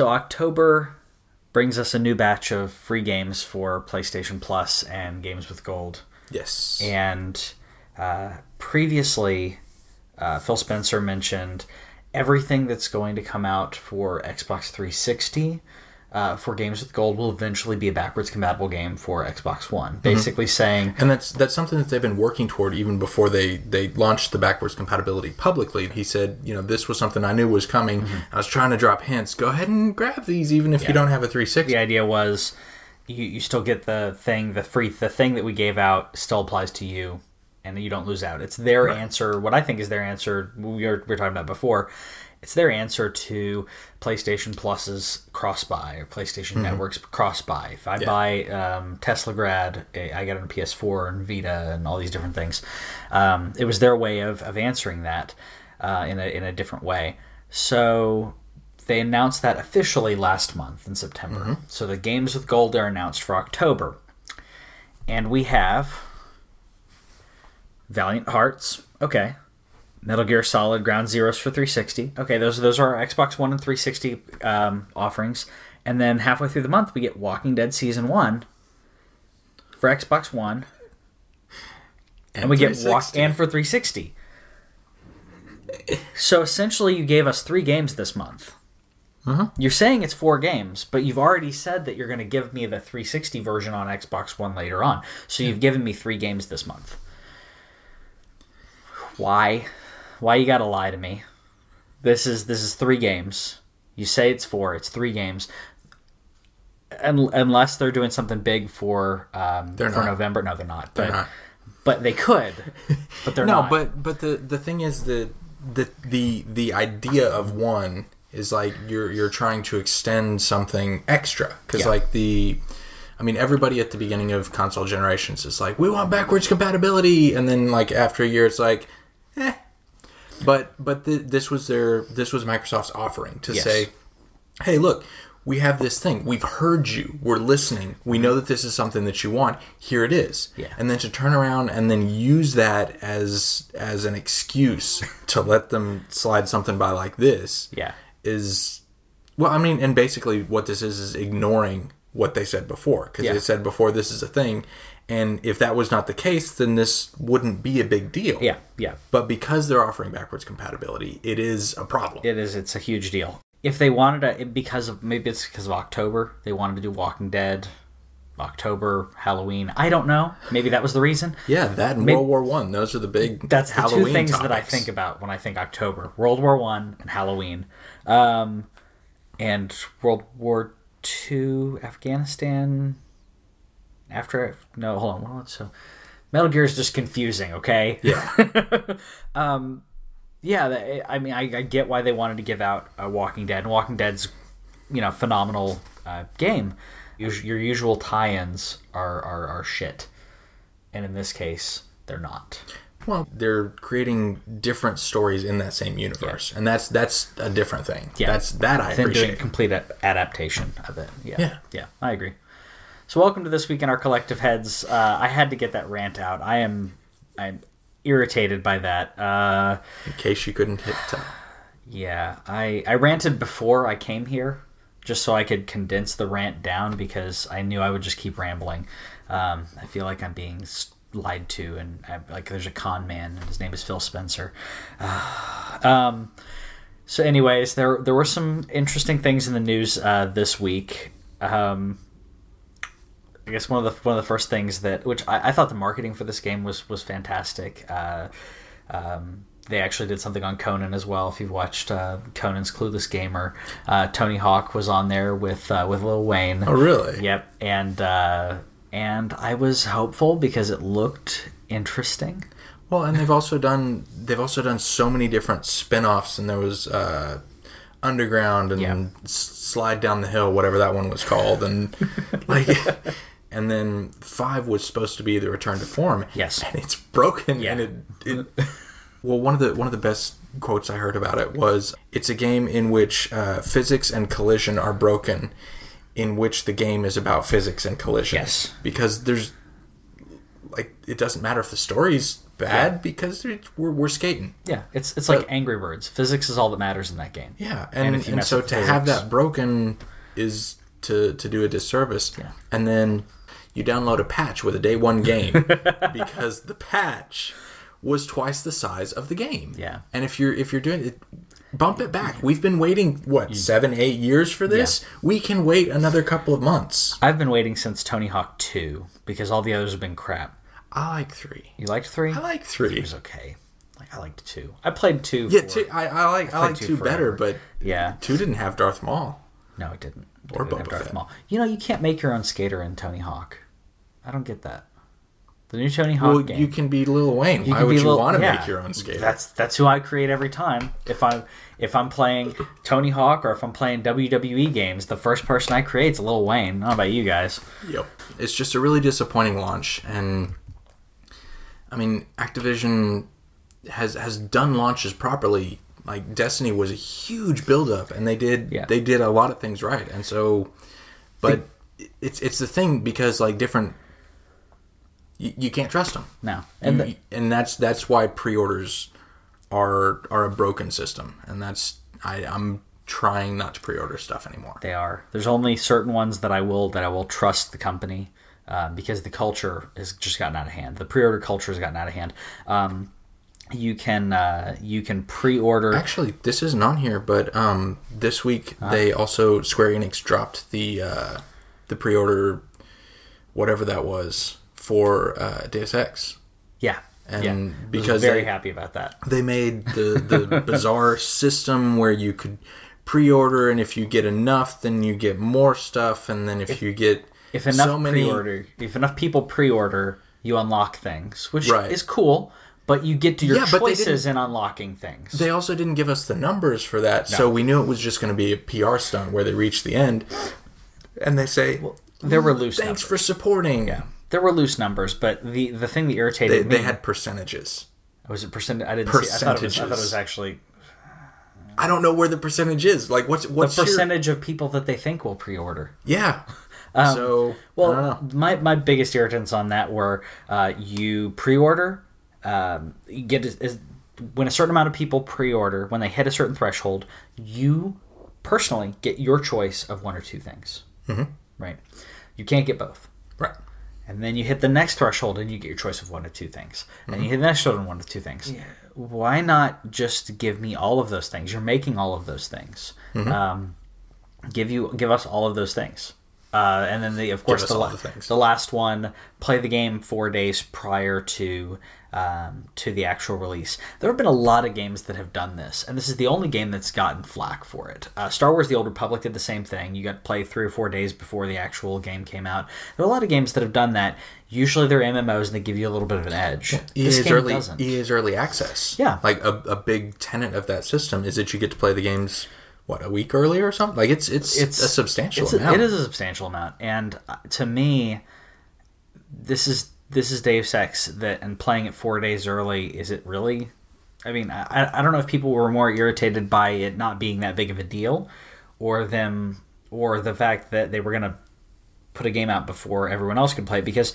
So October brings us a new batch of free games for PlayStation Plus and Games with Gold. Yes. And uh, previously, uh, Phil Spencer mentioned everything that's going to come out for Xbox 360 uh, for Games with Gold will eventually be a backwards compatible game for Xbox One. Basically saying, and that's that's something that they've been working toward even before they they launched the backwards compatibility publicly. He said, you know, this was something I knew was coming. I was trying to drop hints. Go ahead and grab these, even if you don't have a 360. the idea was you, you still get the thing, the free, the thing that we gave out still applies to you, and you don't lose out. It's their answer. What I think is their answer. We were, we were talking about before. It's their answer to PlayStation Plus's cross buy or PlayStation Network's cross buy. If I buy um, Teslagrad, eh, I get it on PS4 and Vita and all these different things. Um, it was their way of, of answering that uh, in a in a different way. So they announced that officially last month in September. So the games with gold are announced for October. And we have Valiant Hearts. Okay. Metal Gear Solid Ground Zeroes for 360. Okay, those those are our Xbox One and 360 um, offerings. And then halfway through the month, we get Walking Dead Season 1 for Xbox One. And, we get Walk and for 360. So essentially, you gave us three games this month. You're saying it's four games, but you've already said that you're going to give me the 360 version on Xbox One later on. So you've given me three games this month. Why? Why you got to lie to me? This is this is three games. You say it's four. It's three games. Un- unless they're doing something big for um, They're for not. November. No, they're not. They're but, not. but they could. But they're no, not. but but the the thing is that the the the idea of one is like you're you're trying to extend something extra because Yeah. like the I mean everybody at the beginning of console generations is like we want backwards compatibility and then like after a year it's like eh but but the, this was their this was Microsoft's offering to Yes. say hey look we have this thing we've heard you we're listening we know that this is something that you want here it is Yeah. and then to turn around and then use that as as an excuse to let them slide something by like this yeah. is well i mean and basically what this is is ignoring what they said before because Yeah. they said before this is a thing and if that was not the case then this wouldn't be a big deal Yeah. Yeah. but because they're offering backwards compatibility it is a problem It is. It's a huge deal. If they wanted to, because of maybe it's because of October, they wanted to do Walking Dead, October, Halloween. I don't know. Maybe that was the reason. yeah that and Maybe- world war one those are the big That's the Halloween two things that I think about when I think October: World War One and Halloween, um, and World War Two, Afghanistan. After no, hold on. So Metal Gear is just confusing. Okay. yeah um yeah, I mean, I, I get why they wanted to give out uh, Walking Dead. And Walking Dead's, you know, phenomenal uh, game. Us- Your usual tie-ins are, are are shit, and in this case, they're not. well they're creating different stories in that same universe and that's that's a different thing Yeah. that's that i Them doing a complete adaptation of it. Yeah. Yeah. yeah, I agree. So, welcome to this week in our collective heads. Uh, I had to get that rant out. I am, I'm irritated by that. Uh, in case you couldn't hit tell. Yeah, I I ranted before I came here, just so I could condense the rant down because I knew I would just keep rambling. Um, I feel like I'm being lied to, and I, like there's a con man, and his name is Phil Spencer. um, so, anyways, there there were some interesting things in the news uh, this week. Um, I guess one of the one of the first things that which I, I thought the marketing for this game was was fantastic. Uh, um, they actually did something on Conan as well. If you've watched uh, Conan's Clueless Gamer, uh, Tony Hawk was on there with uh, with Lil Wayne. oh really Yep, and uh, and I was hopeful because it looked interesting. Well, and they've also done they've also done so many different spin-offs and there was uh Underground and. S- Slide Down the Hill, whatever that one was called and like and then 5 was supposed to be the return to form. Yes. And it's broken Yeah. and it, it Well, one of the one of the best quotes I heard about it was it's a game in which uh, physics and collision are broken in which the game is about physics and collision. Yes. Because there's like it doesn't matter if the story's bad because it's, we're we're skating. Yeah, it's it's like Angry Birds. Physics is all that matters in that game. Yeah, And and, and, so to have that broken is to to do a disservice. Yeah. And then you download a patch with a day one game because the patch was twice the size of the game. Yeah. And if you're if you're doing it bump it back. We've been waiting what, 7 8 years for this? We can wait another couple of months. I've been waiting since Tony Hawk 2 because all the others have been crap. I like 3. You liked 3? I like 3. It was okay. Like I liked 2. I played 2 Yeah, for- two, I, I like I, played like two 2 better, but Yeah. 2 didn't have Darth Maul. No, it didn't. Or Boba Darth. Maul. You know, you can't make your own skater in Tony Hawk. I don't get that. The new Tony Hawk Well, game. you can be Lil Wayne. You Why would you little- want to yeah. make your own skater? That's that's who I create every time. If I'm if I'm playing Tony Hawk or if I'm playing WWE games, the first person I create is Lil Wayne. Don't about you guys. Yep. It's just a really disappointing launch, and I mean, Activision has has done launches properly. Like Destiny was a huge buildup, and they did Yeah. they did a lot of things right, and so, but it's it's the thing because like different. You, you can't trust them, No, and and the, and that's that's why pre-orders are are a broken system, and that's I I'm trying not to pre-order stuff anymore. they are. There's only certain ones that I will that I will trust the company uh, because the culture has just gotten out of hand. The pre-order culture has gotten out of hand. Um, you can uh, you can pre-order. Actually, this isn't on here, but um, this week Ah. they also Square Enix dropped the uh, the pre-order, whatever that was for uh, Deus Ex, yeah, and yeah. I was because very they, happy about that. they made the the bizarre system where you could pre-order, and if you get enough, then you get more stuff, and then if, you get If enough so many, pre-order, if enough people pre-order, you unlock things, which Right. is cool. But you get to your Yeah, choices in unlocking things. They also didn't give us the numbers for that, so we knew it was just going to be a PR stunt where they reach the end, and they say, there were loose "Thanks numbers. for supporting." Yeah, there were loose numbers, but the the thing that irritated They, me they had percentages. was it percent. I didn't see. I thought it was. I thought it was actually I don't know where the percentage is. Like, what's the what's your- percentage of people that they think will pre-order. Yeah. Um, so Well, I don't know. my my biggest irritants on that were uh, you pre-order, um, you get is, when a certain amount of people pre-order when they hit a certain threshold, you personally get your choice of one or two things. Mm-hmm. Right, you can't get both. right. And then you hit the next threshold and you get your choice of one or two things. And you hit the next threshold and one or two things. Why not just give me all of those things? You're making all of those things. Um, give you give us all of those things. Uh, and then the of course the, la- the the last one play the game four days prior to um, to the actual release. There have been a lot of games that have done this, and this is the only game that's gotten flack for it. Uh, Star Wars: The Old Republic did the same thing. You got to play three or four days before the actual game came out. There are a lot of games that have done that. Usually they're MMOs and they give you a little bit of an edge. this EA's game early doesn't. EA's early access. Yeah. Like a, a big tenet of that system is that you get to play the games what a week earlier or something. Like it's it's It's a substantial It's a, amount. it is a substantial amount, and uh, to me, this is this is Deus Ex that, and playing it four days early. Is it really? I mean, I, I don't know if people were more irritated by it not being that big of a deal, or them, or the fact that they were gonna put a game out before everyone else could play it because.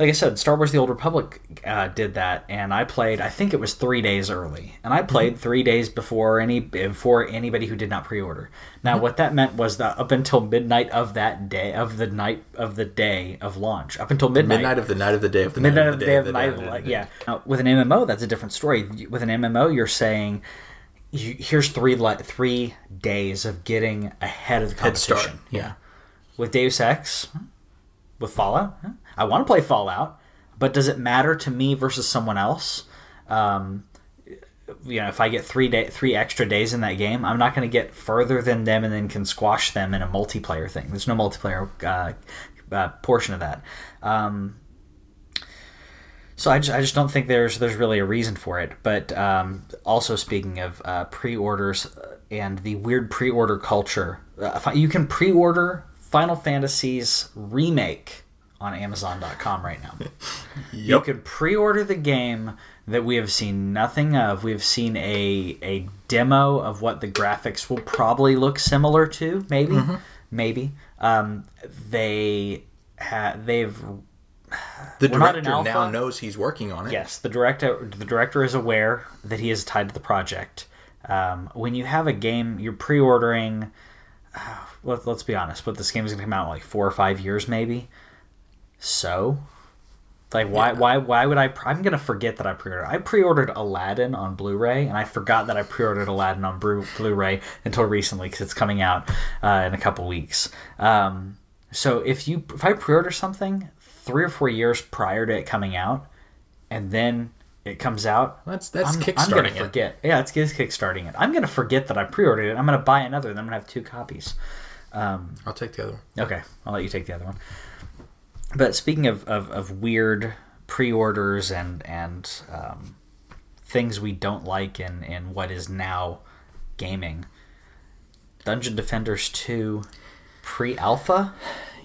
Like I said, Star Wars: The Old Republic uh, did that, and I played. I think it was three days early, and I played three days before any before anybody who did not pre-order. Now, what that meant was that up until midnight of that day, of the night of the day of launch, up until midnight, midnight of the night of the day of the midnight night of the day of the night, of the day of the Yeah. Now, with an MMO, that's a different story. With an MMO, you're saying. You, here's three li- three days of getting ahead of the Head start. competition. Yeah. With Deus Ex, with Fallout, huh? I want to play Fallout, but does it matter to me versus someone else? Um, you know, if I get three day, three extra days in that game, I'm not going to get further than them, and then can squash them in a multiplayer thing. There's no multiplayer uh, uh, portion of that. Um, so I just, I just don't think there's there's really a reason for it. But um, also speaking of uh, pre-orders and the weird pre-order culture, uh, you can pre-order Final Fantasy's remake on Amazon.com right now. You Yep. can pre-order the game that we have seen nothing of. We've seen a a demo of what the graphics will probably look similar to, maybe, maybe. Um, they ha- they've The director now knows he's working on it. Yes, the director the director is aware that he is tied to the project. Um, when you have a game, you're pre-ordering. Uh, let, let's be honest, but this game is going to come out in like four or five years, maybe. So, like, why, why, why would I? Pre- I'm going to forget that I pre-ordered. I pre-ordered Aladdin on Blu-ray, and I forgot that I pre-ordered Aladdin on Blu- Blu-ray until recently because it's coming out uh, in a couple weeks. Um, so if you if I pre-order something three or four years prior to it coming out, and then it comes out, That's that's I'm, I'm gonna it. forget. Yeah, it's, it's kickstarting it. I'm gonna forget that I pre-ordered it. I'm gonna buy another, and I'm gonna have two copies. Um, I'll take the other one. okay, I'll let you take the other one. But speaking of, of, of weird pre-orders and and um, things we don't like in, in what is now gaming, Dungeon Defenders two pre-alpha.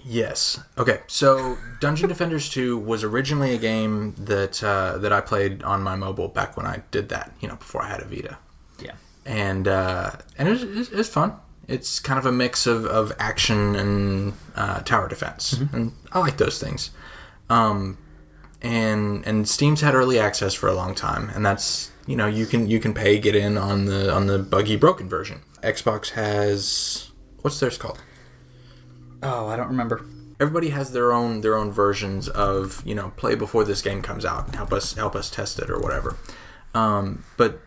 Yes. Okay. So Dungeon Defenders 2 was originally a game that uh, that I played on my mobile back when I did that. You know, before I had a Vita, Yeah, and uh, and it was, it was- fun. It's kind of a mix of, of action and uh, tower defense, and I like those things. Um, and and Steam's had early access for a long time, and that's you know you can you can pay get in on the on the buggy broken version. Xbox has what's theirs called? Oh, I don't remember. everybody has their own their own versions of you know play before this game comes out and help us help us test it or whatever um, but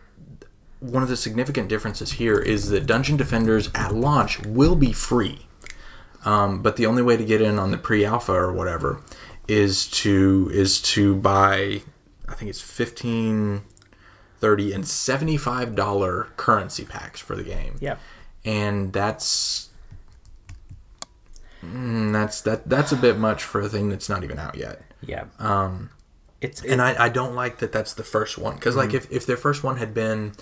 one of the significant differences here is that dungeon defenders at launch will be free um, but the only way to get in on the pre-alpha or whatever is to is to buy i think it's 15 30 and 75 dollar currency packs for the game Yeah. and that's mm, that's that that's a bit much for a thing that's not even out yet. Yeah. Um, it's And I, I don't like that that's the first one because like if, if their first one had been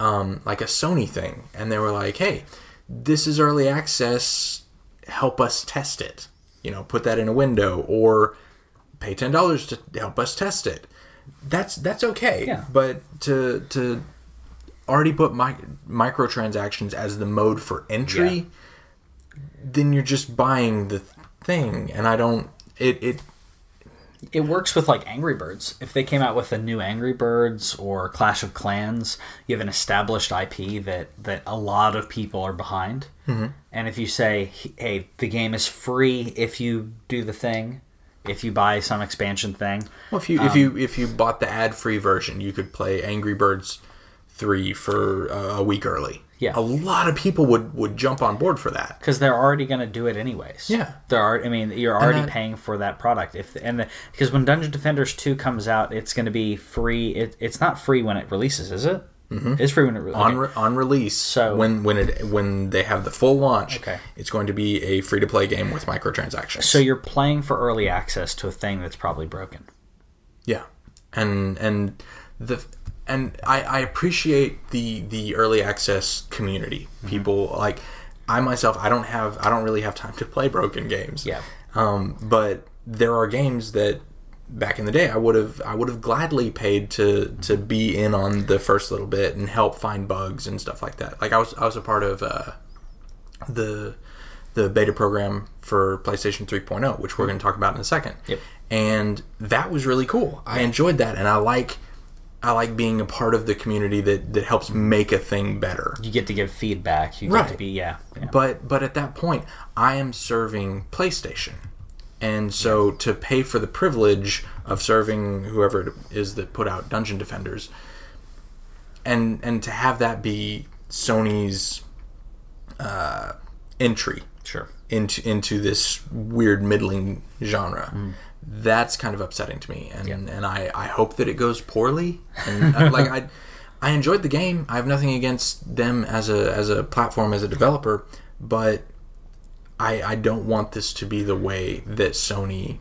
um, like a Sony thing and they were like, hey, this is early access, help us test it. You know, put that in a window or pay ten dollars to help us test it. That's that's okay. Yeah. But to to already put mi- microtransactions as the mode for entry, Yeah. then you're just buying the thing, and I don't. It it it works with like Angry Birds. If they came out with a new Angry Birds or Clash of Clans, you have an established IP that that a lot of people are behind. Mm-hmm. And if you say, "Hey, the game is free if you do the thing, if you buy some expansion thing," Well, if you if you if you bought the ad free version, you could play Angry Birds three for uh, a week early. Yeah. a lot of people would would jump on board for that. because they're already going to do it anyways. Yeah. they're. I mean, you're already that- paying for that product. If and because when Dungeon Defenders two comes out, it's going to be free. It, it's not free when it releases, is it? Mm-hmm. It's free when it releases. On re- on release, So- when when it when they have the full launch, Okay. it's going to be a free to play game with microtransactions. So you're playing for early access to a thing that's probably broken. Yeah, and and the and I, I appreciate the the early access community. Mm-hmm. People like I myself. I don't have I don't really have time to play broken games. Yeah. Um, but there are games that back in the day I would have I would have gladly paid to to be in on the first little bit and help find bugs and stuff like that. Like I was I was a part of uh, the the beta program for PlayStation 3.0, which we're going to talk about in a second. Yep. And that was really cool. I enjoyed that, and I like I like being a part of the community that that helps make a thing better. You get to give feedback. You get to be yeah. yeah. But but at that point, I am serving PlayStation, and so to pay for the privilege of serving whoever it is that put out Dungeon Defenders, and and to have that be Sony's uh, entry Sure. into into this weird middling genre. That's kind of upsetting to me, and and I, I hope that it goes poorly. And uh, like I, I enjoyed the game. I have nothing against them as a as a platform as a developer, but I I don't want this to be the way that Sony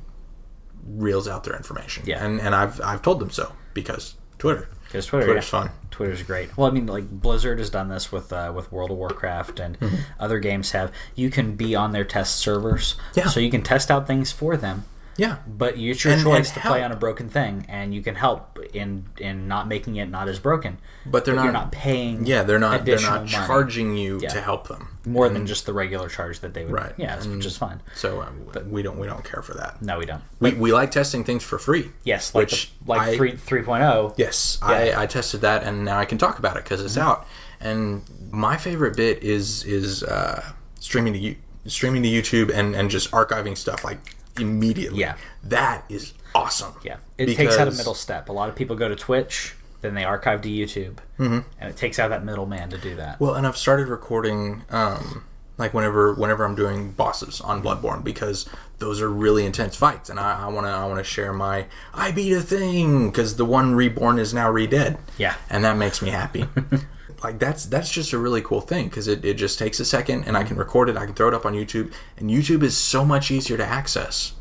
reels out their information. Yeah. and and I've I've told them so because Twitter. Because Twitter, Twitter's yeah. fun. Twitter's great. Well, I mean, like Blizzard has done this with uh, with World of Warcraft, and other games have. You can be on their test servers, Yeah. So you can test out things for them. Yeah. But it's your And- choice and to play on a broken thing, and you can help in in not making it not as broken. But they're you're not- not paying. Yeah, they're not they're not money. charging you Yeah. to help them. more than just the regular charge that they would. Right. Yeah, which is fine. So um, we don't we don't care for that. No, we don't. We, we like testing things for free. Yes, like Which the, like I- three three oh. Yes, Yeah. Mm-hmm. I, I tested that, and now I can talk about it because it's out. And my favorite bit is is uh, streaming to you streaming to YouTube and and just archiving stuff like immediately. Yeah. that is awesome. Yeah, it takes out a middle step. A lot of people go to Twitch, then they archive to YouTube, mm-hmm. and it takes out that middleman to do that. Well, and I've started recording um, like whenever whenever I'm doing bosses on Bloodborne because those are really intense fights, and I want to I want to share my I beat a thing because the one reborn is now re-dead. Yeah. and that makes me happy. like that's that's just a really cool thing because it, it just takes a second and I can record it. I can throw it up on YouTube, and YouTube is so much easier to access.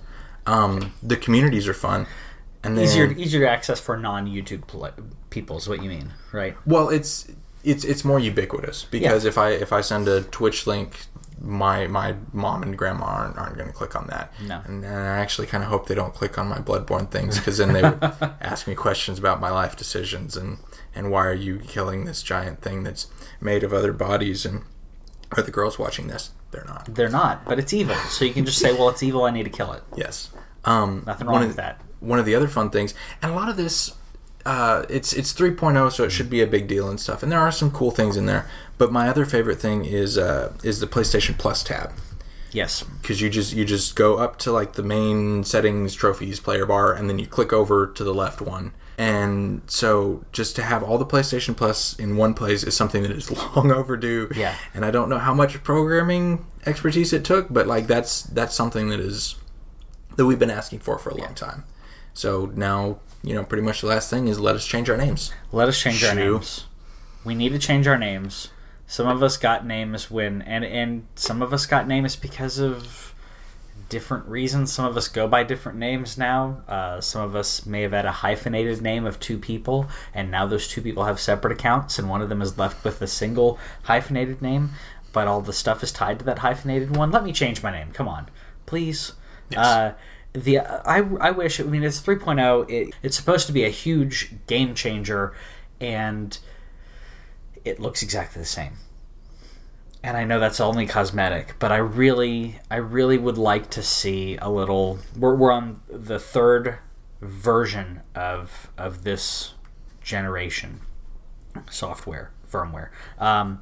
Um, the communities are fun, and then, easier easier to access for non YouTube pl- people is what you mean, right? Well, it's it's it's more ubiquitous because if I if I send a Twitch link, my my mom and grandma aren't, aren't going to click on that. No. and, and I actually kind of hope they don't click on my Bloodborne things because then they would ask me questions about my life decisions and and why are you killing this giant thing that's made of other bodies and are the girls watching this? They're not. They're not, but it's evil. So you can just say, "Well, it's evil. I need to kill it." Yes. Um, Nothing one wrong of with the- that. One of the other fun things, and a lot of this, uh, it's it's 3.0, so it should be a big deal and stuff. And there are some cool things in there. But my other favorite thing is uh, is the PlayStation Plus tab Yes, because you just you just go up to like the main settings, trophies, player bar, and then you click over to the left one. And so just to have all the PlayStation Plus in one place is something that is long overdue. Yeah. And I don't know how much programming expertise it took, but like that's that's something that is that we've been asking for for a long time. So now, you know, pretty much the last thing is let us change our names. let us change our names. We need to change our names. Some of us got names when, and and some of us got names because of different reasons. Some of us go by different names now. Uh, some of us may have had a hyphenated name of two people, and now those two people have separate accounts, and one of them is left with a single hyphenated name, but all the stuff is tied to that hyphenated one. Let me change my name. Come on, please. Yes. Uh, the I, I wish I mean it's 3.0 it, it's supposed to be a huge game changer and it looks exactly the same and I know that's only cosmetic, but I really, I really would like to see a little. We're, we're on the third version of of this generation software firmware. Um,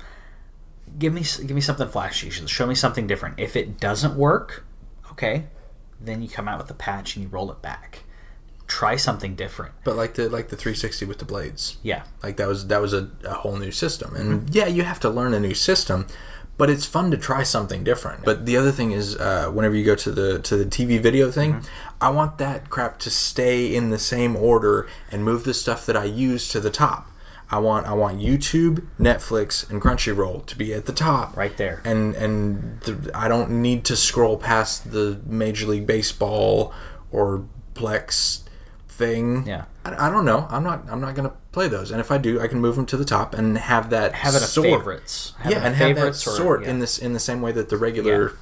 give me give me something flashy. Show me something different. If it doesn't work, okay, then you come out with a patch and you roll it back. Try something different. But like the like the 360 with the blades. Yeah, Like that was that was a, a whole new system. And yeah, you have to learn a new system, but it's fun to try something different. But the other thing is uh, whenever you go to the to the TV video thing, I want that crap to stay in the same order and move the stuff that I use to the top. I want I want YouTube, Netflix, and Crunchyroll to be at the top. right there. and and the, I don't need to scroll past the Major League Baseball or Plex thing. Yeah. I, I don't know. I'm not. I'm not gonna play those. And if I do, I can move them to the top and have that Have it a sort. favorites. Have yeah, and have that or- sort yeah. in this in the same way that the regular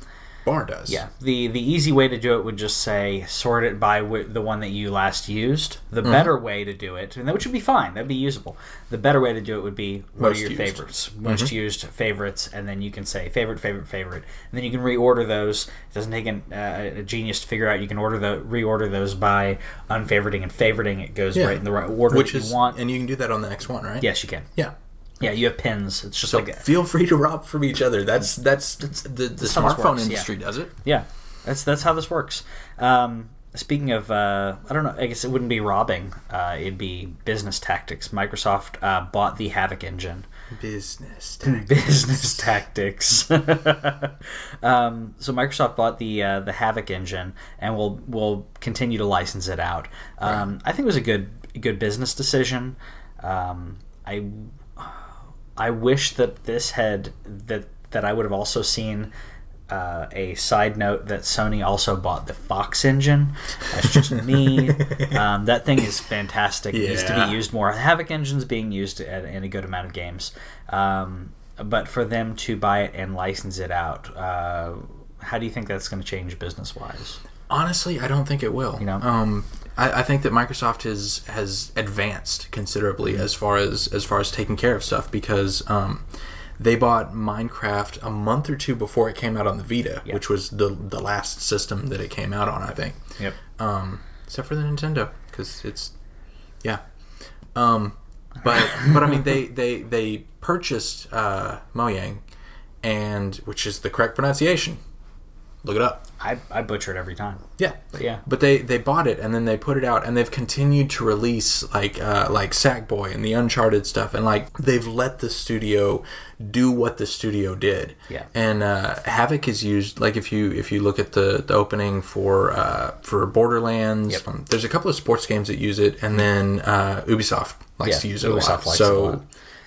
bar does. Yeah, the the easy way to do it would just say sort it by the one that you last used. The Mm-hmm. better way to do it, and that which would be fine, that'd be usable. The better way to do it would be what Most are your used. Mm-hmm. favorites, most used favorites, and then you can say favorite, favorite, favorite, and then you can reorder those. It doesn't take an, uh, a genius to figure out. You can order the reorder those by unfavoriting and favoriting. It goes Yeah. right in the right order which that is you want. and you can do that on the X1, right? yes, you can. Yeah. Yeah, you have pins. It's just So like that. feel free to rob from each other. That's that's, the the smartphone works, yeah. industry does it. Yeah, that's that's how this works. Um, speaking of, uh, I don't know. I guess it wouldn't be robbing. Uh, it'd be business tactics. Microsoft uh, bought the Havok engine. Business. business tactics. um, so Microsoft bought the uh, the Havok engine and will will continue to license it out. Um, I think it was a good good business decision. Um, I I wish that this had that that I would have also seen. Uh, a side note that Sony also bought the Fox engine. That's just me. um, that thing is fantastic. It needs to be used more. Havok engine's being used at, in a good amount of games. Um, but for them to buy it and license it out, uh, how do you think that's going to change business wise? Honestly, I don't think it will. You know? um, I, I think that Microsoft has has advanced considerably Mm-hmm. as far as as far as taking care of stuff because um, they bought Minecraft a month or two before it came out on the Vita, Yeah. which was the the last system that it came out on. I think, Yep. um, except for the Nintendo because it's yeah. Um, but but I mean they they they purchased uh, Mojang, and which is the correct pronunciation. Look it up. I, I butcher it every time. Yeah, But yeah. but they they bought it and then they put it out and they've continued to release like uh, like Sackboy and the Uncharted stuff and like they've let the studio do what the studio did. Yeah. And uh, Havok is used like if you if you look at the, the opening for uh, for Borderlands, Yep. um, there's a couple of sports games that use it and then uh, Ubisoft likes Yeah, to use it a lot. it a so lot.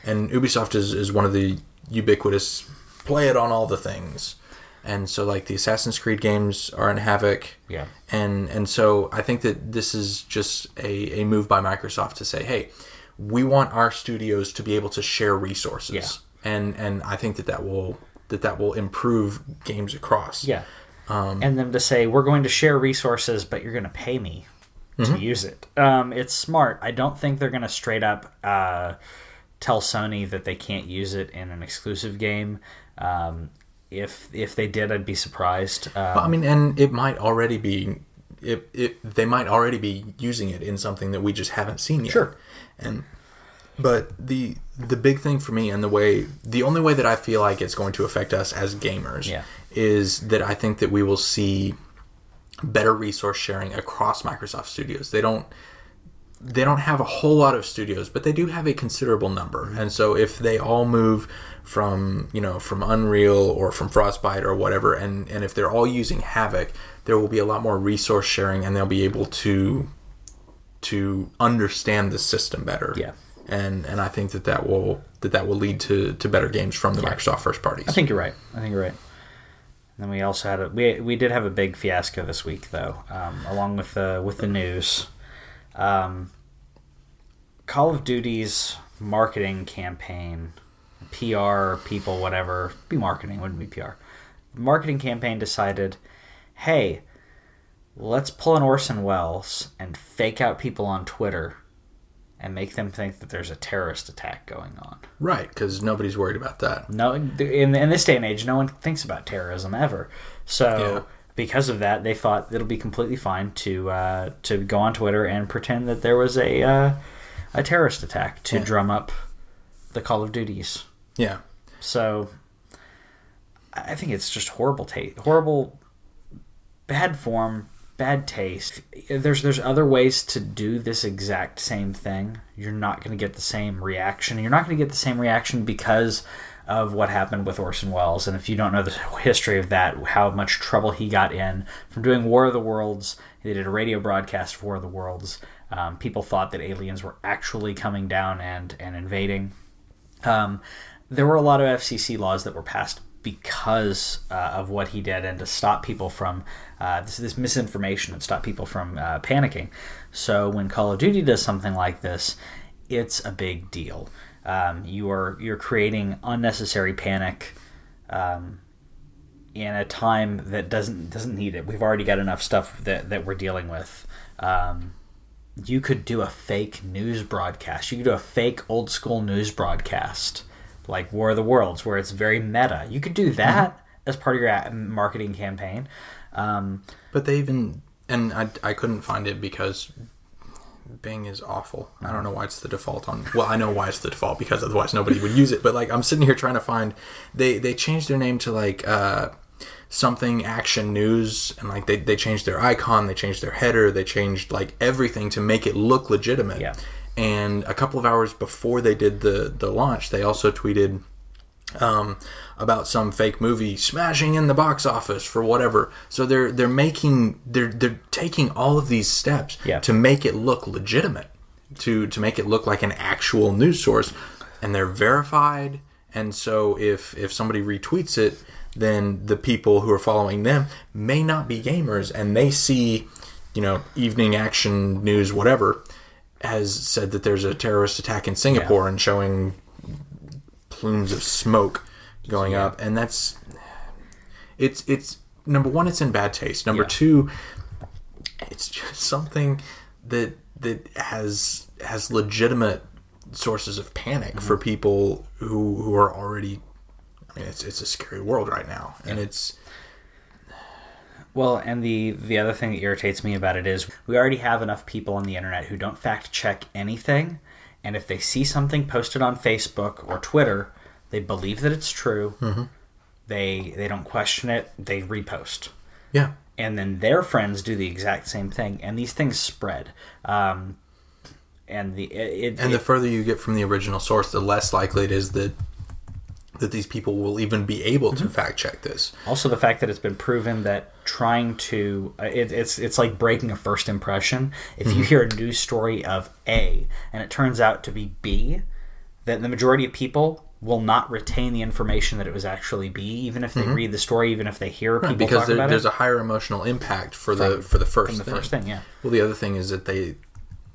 and Ubisoft is, is one of the ubiquitous play it on all the things. And so like the Assassin's Creed games are in Havok Yeah. and and so I think that this is just a, a move by Microsoft to say, hey, we want our studios to be able to share resources, Yeah. and and I think that that will that that will improve games across. Yeah. Um, and then to say we're going to share resources, but you're going to pay me Mm-hmm. to use it. Um, it's smart. I don't think they're going to straight up uh, tell Sony that they can't use it in an exclusive game. Um, if if they did, I'd be surprised. Uh, Well, I mean, and it might already be. It, it, they might already be using it in something that we just haven't seen yet. Sure. And but the the big thing for me and the way the only way that I feel like it's going to affect us as gamers Yeah. is that I think that we will see better resource sharing across Microsoft Studios. They don't they don't have a whole lot of studios, but they do have a considerable number. And so if they all move from, you know, from Unreal or from Frostbite or whatever, and, and if they're all using Havok, there will be a lot more resource sharing and they'll be able to to understand the system better. Yeah. And and I think that that will that that will lead to, to better games from the Microsoft first parties. I think you're right. I think you're right. And then we also had a we we did have a big fiasco this week though, um, along with the with the news. Um, Call of Duty's marketing campaign, PR people, whatever, be marketing wouldn't be PR. Marketing campaign decided, hey, let's pull an Orson Welles and fake out people on Twitter, and make them think that there's a terrorist attack going on. right, because nobody's worried about that. No, in, in this day and age, no one thinks about terrorism ever. So. Because of that, they thought it'll be completely fine to uh, to go on Twitter and pretend that there was a uh, a terrorist attack to Yeah. drum up the Call of Duties. Yeah. So I think it's just horrible taste, horrible, bad form, bad taste. There's there's other ways to do this exact same thing. You're not going to get the same reaction. You're not going to get the same reaction because of what happened with Orson Welles. And if you don't know the history of that, how much trouble he got in from doing War of the Worlds, they did a radio broadcast for War of the Worlds. Um, people thought that aliens were actually coming down and and invading. Um, there were a lot of FCC laws that were passed because uh, of what he did and to stop people from uh, this, this misinformation and stop people from uh, panicking. So when Call of Duty does something like this, it's a big deal. Um, you are you're creating unnecessary panic um, in a time that doesn't doesn't need it. We've already got enough stuff that, that we're dealing with. Um, you could do a fake news broadcast. You could do a fake old school news broadcast like War of the Worlds, where it's very meta. You could do that as part of your marketing campaign. Um, But they even and I, I couldn't find it because Bing is awful. I don't know why it's the default on. Well, I know why it's the default because otherwise nobody would use it. But like I'm sitting here trying to find, they they changed their name to like uh, something Action News, and like they they changed their icon, they changed their header, they changed like everything to make it look legitimate. Yeah. And a couple of hours before they did the the launch, they also tweeted um, about some fake movie smashing in the box office for whatever. So they're they're making they're they're taking all of these steps Yeah. to make it look legitimate, to to make it look like an actual news source, and they're verified. And so if if somebody retweets it, then the people who are following them may not be gamers, and they see, you know, evening action news whatever has said that there's a terrorist attack in Singapore and showing plumes of smoke going up and that's it's it's number one it's in bad taste number Yeah. two it's just something that that has has legitimate sources of panic Mm-hmm. for people who who are already. I mean, it's it's a scary world right now, and it's Well, and the the other thing that irritates me about it is we already have enough people on the internet who don't fact check anything, and if they see something posted on Facebook or Twitter, they believe that it's true. They they don't question it. They repost, yeah. and then their friends do the exact same thing, and these things spread. Um, and the it, it, And the further you get from the original source, the less likely it is that that these people will even be able Mm-hmm. to fact check this. Also, the fact that it's been proven that trying to uh, it, it's it's like breaking a first impression. If you hear a news story of A and it turns out to be B, then the majority of people will not retain the information that it was actually be, even if they read the story, even if they hear people because there, there's it. a higher emotional impact for the for the first from the thing. first thing, yeah. Well, the other thing is that they,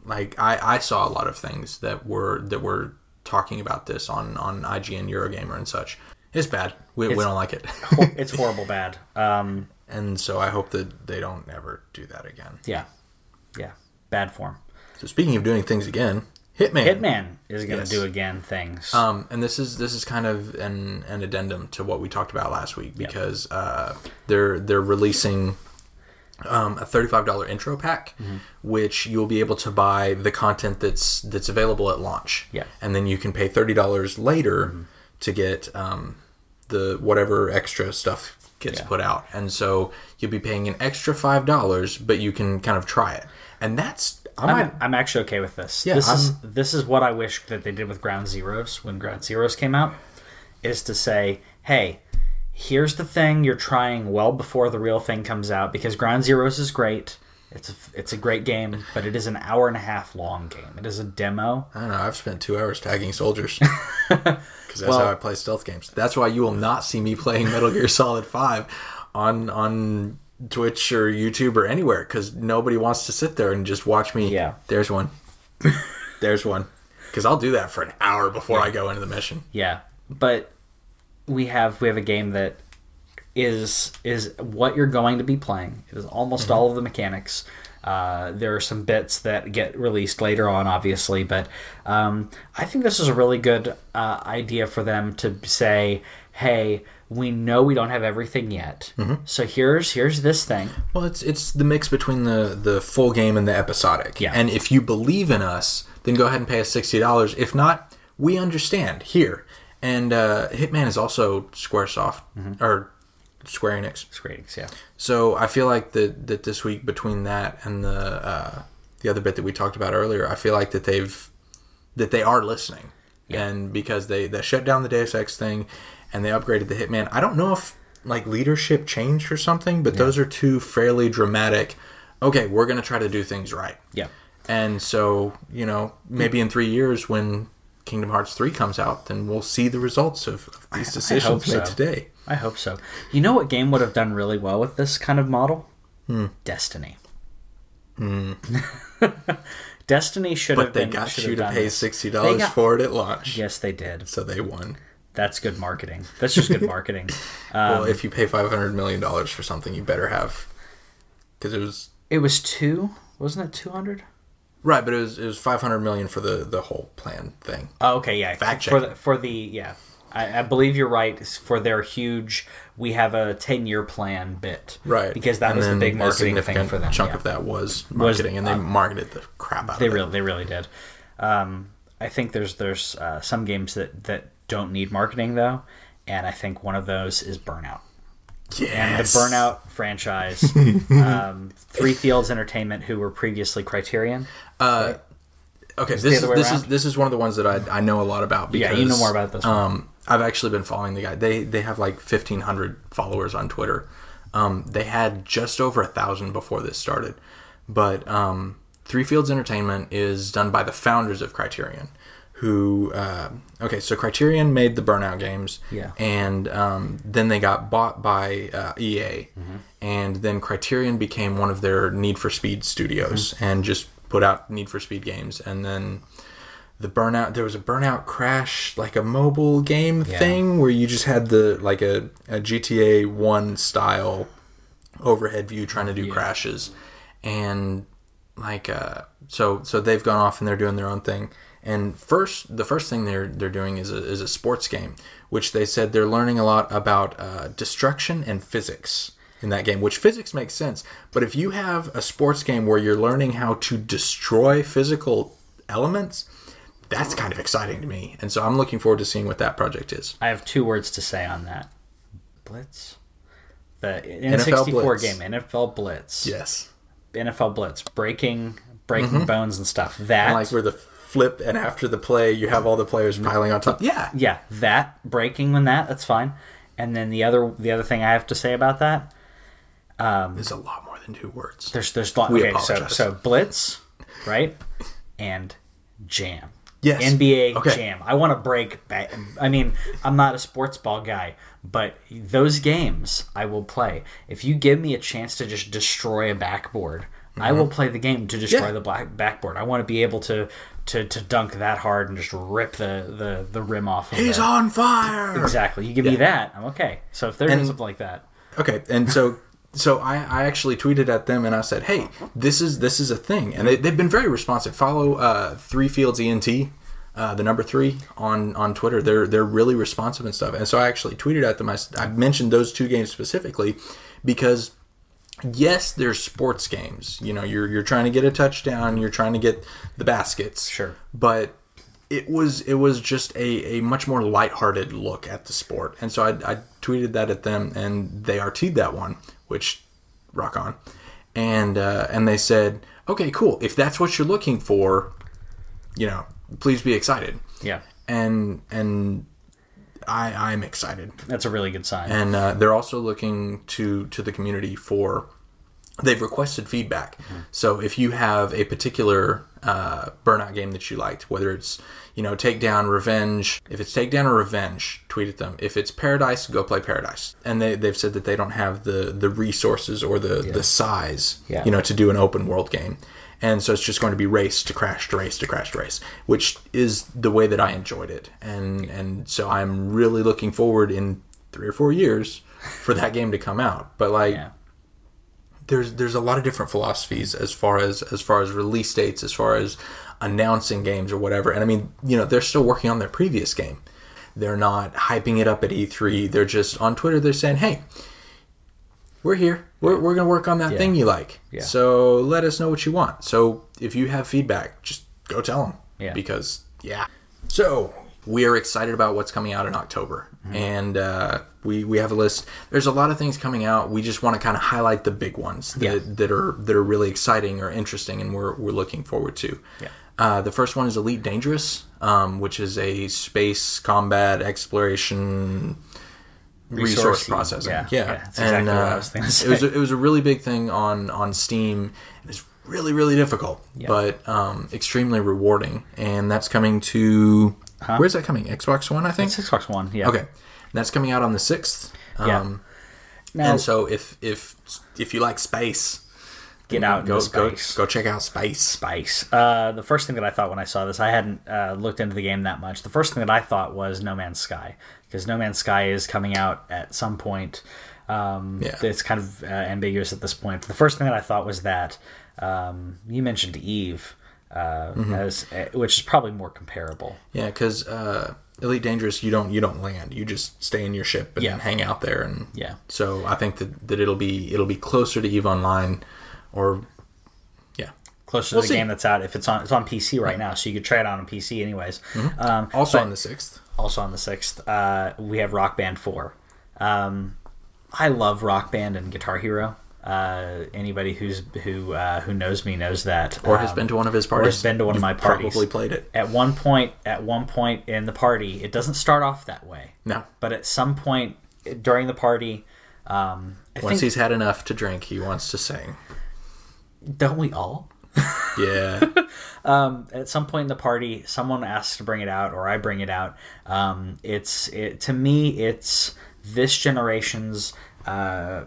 like, I, I saw a lot of things that were that were talking about this on on IGN Eurogamer and such. It's bad. We, we don't like it, it's horrible bad. Um, and so I hope that they don't ever do that again. yeah, yeah, bad form. So speaking of doing things again, Hitman. Hitman is going to Yes. do again things. Um, and this is this is kind of an, an addendum to what we talked about last week because uh, they're they're releasing um, a thirty five dollar intro pack, Mm-hmm. which you'll be able to buy the content that's that's available at launch. Yeah. and then you can pay thirty dollars later Mm-hmm. to get um, the whatever extra stuff gets Yeah. put out, and so you'll be paying an extra five dollars, but you can kind of try it, and that's I might I'm, I'm actually okay with this. Yeah, this is this is what I wish that they did with Ground Zeroes when Ground Zeroes came out, is to say, hey, here's the thing you're trying well before the real thing comes out because Ground Zeroes is great. It's a, it's a great game, but it is an hour and a half long game. It is a demo. I don't know. I've spent two hours tagging soldiers because that's Well- how I play stealth games. That's why you will not see me playing Metal Gear Solid Five on on Twitch or YouTube or anywhere because nobody wants to sit there and just watch me. Yeah. there's one. there's one. Because I'll do that for an hour before I go into the mission. Yeah, but we have we have a game that is is what you're going to be playing. It is almost all of the mechanics. Uh, there are some bits that get released later on, obviously, but um, I think this is a really good uh, idea for them to say, "Hey, we know we don't have everything yet, so here's here's this thing." Well, it's it's the mix between the the full game and the episodic. Yeah. And if you believe in us, then go ahead and pay us sixty dollars. If not, we understand here. And uh, Hitman is also SquareSoft or Square Enix. It's ratings, yeah, So I feel like that that this week between that and the uh, the other bit that we talked about earlier, I feel like that they've that they are listening, Yeah. and because they they shut down the Deus Ex thing, and they upgraded the Hitman. I don't know if like leadership changed or something, but those are two fairly dramatic. Okay, we're gonna try to do things right, yeah. and so you know maybe in three years when Kingdom Hearts three comes out, then we'll see the results of, of these decisions made so. today. I hope so. You know what game would have done really well with this kind of model? Destiny. Hmm. Destiny should But have they been. got you to pay sixty dollars for it at launch. Yes, they did. So they won. That's good marketing. That's just good marketing. Um, well, if you pay five hundred million dollars for something, you better have because it was it was two, wasn't it? Two hundred. right, but it was it was five hundred million for the the whole plan thing. Oh, okay, yeah. Fact check for the, for the yeah, I, I believe you're right. For their huge, we have a ten year plan bit, Right, Because that And was the big marketing thing for them. Chunk yeah. of that was marketing, and they marketed the crap out They of it. really, they really did. Um, I think there's there's uh, some games that that don't need marketing though, and I think one of those is Burnout. Yes. And the Burnout franchise, um, Three Fields Entertainment, who were previously Criterion. Uh, okay, this is this is this is one of the ones that I, I know a lot about. Yeah, you know more about this one. Um, I've actually been following the guy. They they have like fifteen hundred followers on Twitter. Um, they had just over a thousand before this started, but um, Three Fields Entertainment is done by the founders of Criterion. Who uh, okay? So Criterion made the Burnout games, Yeah. and um, then they got bought by uh, EA, Mm-hmm. and then Criterion became one of their Need for Speed studios, Mm-hmm. and just put out Need for Speed games, and then the burnout there was a burnout crash like a mobile game Yeah. thing where you just had the like a, a gta 1 style overhead view trying to do crashes and like uh, so so they've gone off and they're doing their own thing. And first, the first thing they're they're doing is a, is a sports game, which they said they're learning a lot about uh, destruction and physics in that game. Which physics makes sense, but if you have a sports game where you're learning how to destroy physical elements, that's kind of exciting to me. And so I'm looking forward to seeing what that project is. I have two words to say on that. Blitz. The N64 Blitz. game, NFL Blitz. Yes. NFL Blitz, breaking breaking bones and stuff. That Like where the flip and after the play you have all the players piling on top. Yeah. yeah, that breaking when that that's fine. And then the other the other thing I have to say about that, um, There's a lot more than two words. there's there's a lot, We okay, so apologize. so Blitz, right, and Jam. Yes. NBA Okay. Jam. I want to break. Ba- I mean, I'm not a sports ball guy, but those games I will play. If you give me a chance to just destroy a backboard, I will play the game to destroy Mm-hmm. Yeah. the black backboard. I want to be able to to to dunk that hard and just rip the the, the rim off. Of He's the, on fire. Exactly. You give me that, I'm okay. So if there's something like that, Okay, and so so I, I actually tweeted at them and I said, "Hey, this is this is a thing," and they, they've been very responsive. Follow uh, Three Fields ENT, uh, the number three on on Twitter. They're they're really responsive and stuff. And so I actually tweeted at them. I mentioned those two games specifically because yes, there's sports games. You know, you're you're trying to get a touchdown, you're trying to get the baskets. Sure. But it was it was just a, a much more lighthearted look at the sport. And so I, I tweeted that at them and they RT'd that one, which rock on. And uh, and they said, Okay, cool. If that's what you're looking for, you know, please be excited. yeah, And and I I'm excited. That's a really good sign. and uh, they're also looking to to the community for they've requested feedback. So if you have a particular uh, burnout game that you liked whether it's you know takedown revenge if it's takedown or revenge tweet at them. If it's paradise go play paradise. And they, they've said that they don't have the the resources or the the size Yeah. you know to do an open world game and so it's just going to be race to crash to race to crash to race which is the way that i enjoyed it and and so i'm really looking forward in three or four years for that game to come out but like yeah, there's there's a lot of different philosophies as far as as far as release dates, as far as announcing games or whatever. And I mean, you know, they're still working on their previous game. They're not hyping it up at E3. They're just on Twitter. They're saying, "Hey, we're here. We're, we're gonna work on that Yeah. thing you like. Yeah. So let us know what you want. So if you have feedback, just go tell them. Yeah. Because yeah. So we are excited about what's coming out in October, Mm-hmm. and uh, we we have a list. There's a lot of things coming out. We just want to kind of highlight the big ones that, Yeah. that are that are really exciting or interesting, and we're we're looking forward to. Yeah. Uh, the first one is Elite Dangerous, um, which is a space combat exploration resource processing. Yeah. Yeah, Yeah, that's exactly what I was thinking It was a, it was a really big thing on on Steam. It's really really difficult, Yeah. but um, extremely rewarding. And that's coming to where's that coming? Xbox One, I think. it's Xbox One. Yeah. Okay, that's coming out on the sixth. Yeah. Um, Now, and so if if if you like space, get out go go go check out space. Spice. Uh, the first thing that I thought when I saw this, I hadn't uh, looked into the game that much. The first thing that I thought was No Man's Sky, because No Man's Sky is coming out at some point. Um, Yeah. It's kind of uh, ambiguous at this point. The first thing that I thought was that um, you mentioned Eve, uh, Mm-hmm. as uh, which is probably more comparable. Yeah, because uh, Elite Dangerous, you don't you don't land. You just stay in your ship and Yeah. hang out there. And Yeah. so I think that, that it'll be it'll be closer to Eve Online, or yeah. Closer to We'll the see. game that's out. If it's on, it's on PC right now, so you could try it out on PC anyways. Mm-hmm. Um, Also on the sixth. also on the sixth, uh, we have Rock Band Four. Um, I love Rock Band and Guitar Hero. Uh, anybody who's who uh, who knows me knows that, Or has Um, been to one of his or parties. has been to one of my parties. Probably played it. At one point, at one point in the party, it doesn't start off that way, No. but at some point during the party, um, Once think he's had enough to drink, he wants to sing. don't we all? Yeah. at some point in the party, someone asks to bring it out, or I bring it out. Um, it's it, to me, it's this generation's uh,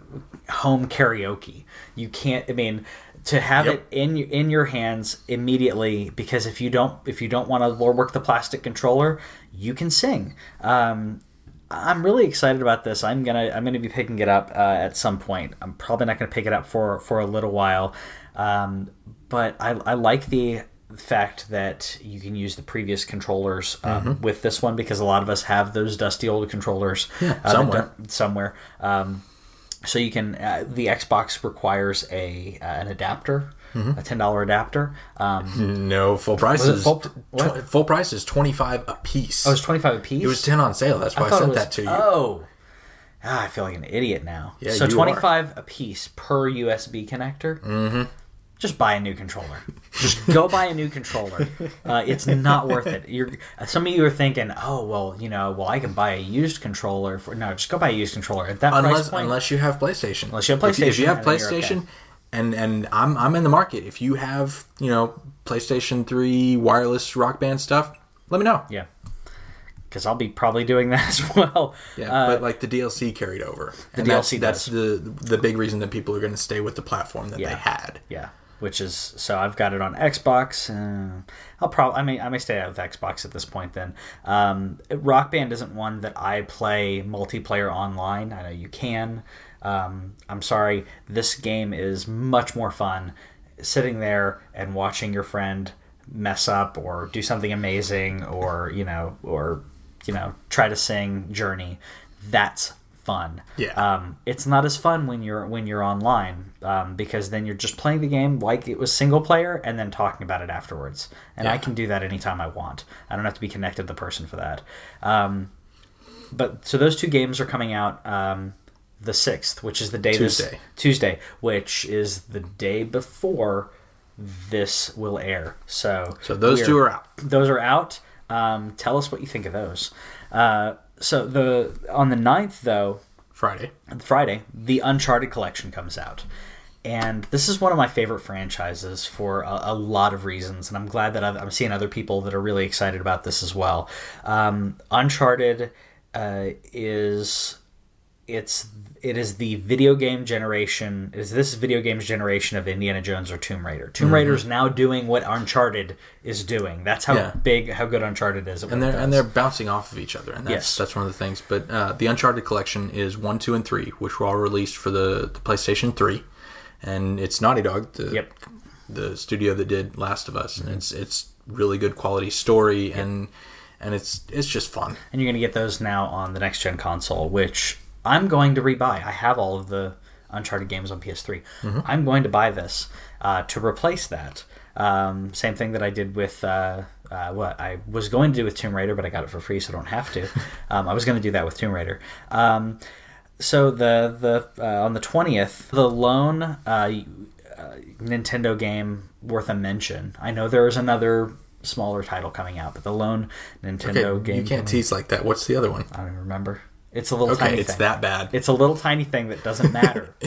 home karaoke. You can't. I mean, to have Yep. it in your- in your hands immediately because if you don't if you don't want to work the plastic controller, you can sing. Um, I'm really excited about this. I'm gonna I'm gonna be picking it up uh, at some point. I'm probably not gonna pick it up for for a little while, um, but I, I like the fact that you can use the previous controllers um, Mm-hmm. with this one because a lot of us have those dusty old controllers uh, somewhere. somewhere. Um, so you can uh, the Xbox requires a uh, an adapter, Mm-hmm. a ten dollar adapter. Um, No, full prices. full- tw- full price is twenty five a piece. oh, it's twenty five a piece. it was ten on sale. That's why I, thought sent was- that to you. Oh. Ah, I feel like an idiot now. Yeah, so 25 a piece per USB connector. Mm-hmm. Just buy a new controller. Just go buy a new controller. Uh, it's not worth it. You're some of you are thinking, oh well, you know, well I can buy a used controller for no, just go buy a used controller at that price unless point. unless you have PlayStation. Unless you have PlayStation. If, you have PlayStation, okay. and and I'm I'm in the market. If you have you know PlayStation Three wireless Rock Band stuff, let me know. yeah, because I'll be probably doing that as well. Yeah, Uh, but like the DLC carried over. The DLC that's, that's the the big reason that people are going to stay with the platform that Yeah. they had. Yeah, which is so I've got it on Xbox. Uh, I'll probably I may I may stay out with Xbox at this point. Then um, Rock Band isn't one that I play multiplayer online. I know you can. Um, I'm sorry, this game is much more fun sitting there and watching your friend mess up or do something amazing or you know or you know try to sing Journey. That's fun. Yeah. Um, it's not as fun when you're when you're online um, because then you're just playing the game like it was single player and then talking about it afterwards. And I can do that anytime I want. I don't have to be connected to the person for that. Um, but so those two games are coming out um, the sixth, which is the day this- Tuesday. Tuesday, which is the day before this will air. So So those two are out. those are out. Um, tell us what you think of those. Uh, so the on the 9th, though, Friday. Friday, the Uncharted collection comes out. And this is one of my favorite franchises for a, a lot of reasons. And I'm glad that I've, I'm seeing other people that are really excited about this as well. Um, Uncharted uh, is it's it is the video game generation is this video games generation of Indiana Jones or Tomb Raider. Tomb Raider is now doing what Uncharted is doing. That's how Yeah. big how good Uncharted is. and they're and they're bouncing off of each other, and that's Yes. that's one of the things. But uh, the Uncharted collection is one, two, and three, which were all released for the, the PlayStation Three, and it's Naughty Dog, the Yep. Mm-hmm. the studio that did Last of Us, and it's it's really good quality story, and and it's it's just fun. and you're going to get those now on the next gen console, which I'm going to rebuy. I have all of the Uncharted games on PS3. I'm going to buy this uh, to replace that. Um, same thing that I did with uh, uh, what I was going to do with Tomb Raider, but I got it for free, so I don't have to. Um, I was going to do that with Tomb Raider. Um, so the the uh, on the twentieth, the lone uh, uh, Nintendo game worth a mention. I know there is another smaller title coming out, but the lone Nintendo Okay, game you can't tease like that. What's the other one? I don't even remember. It's a little Okay, tiny it's thing. that bad. It's a little tiny thing that doesn't matter.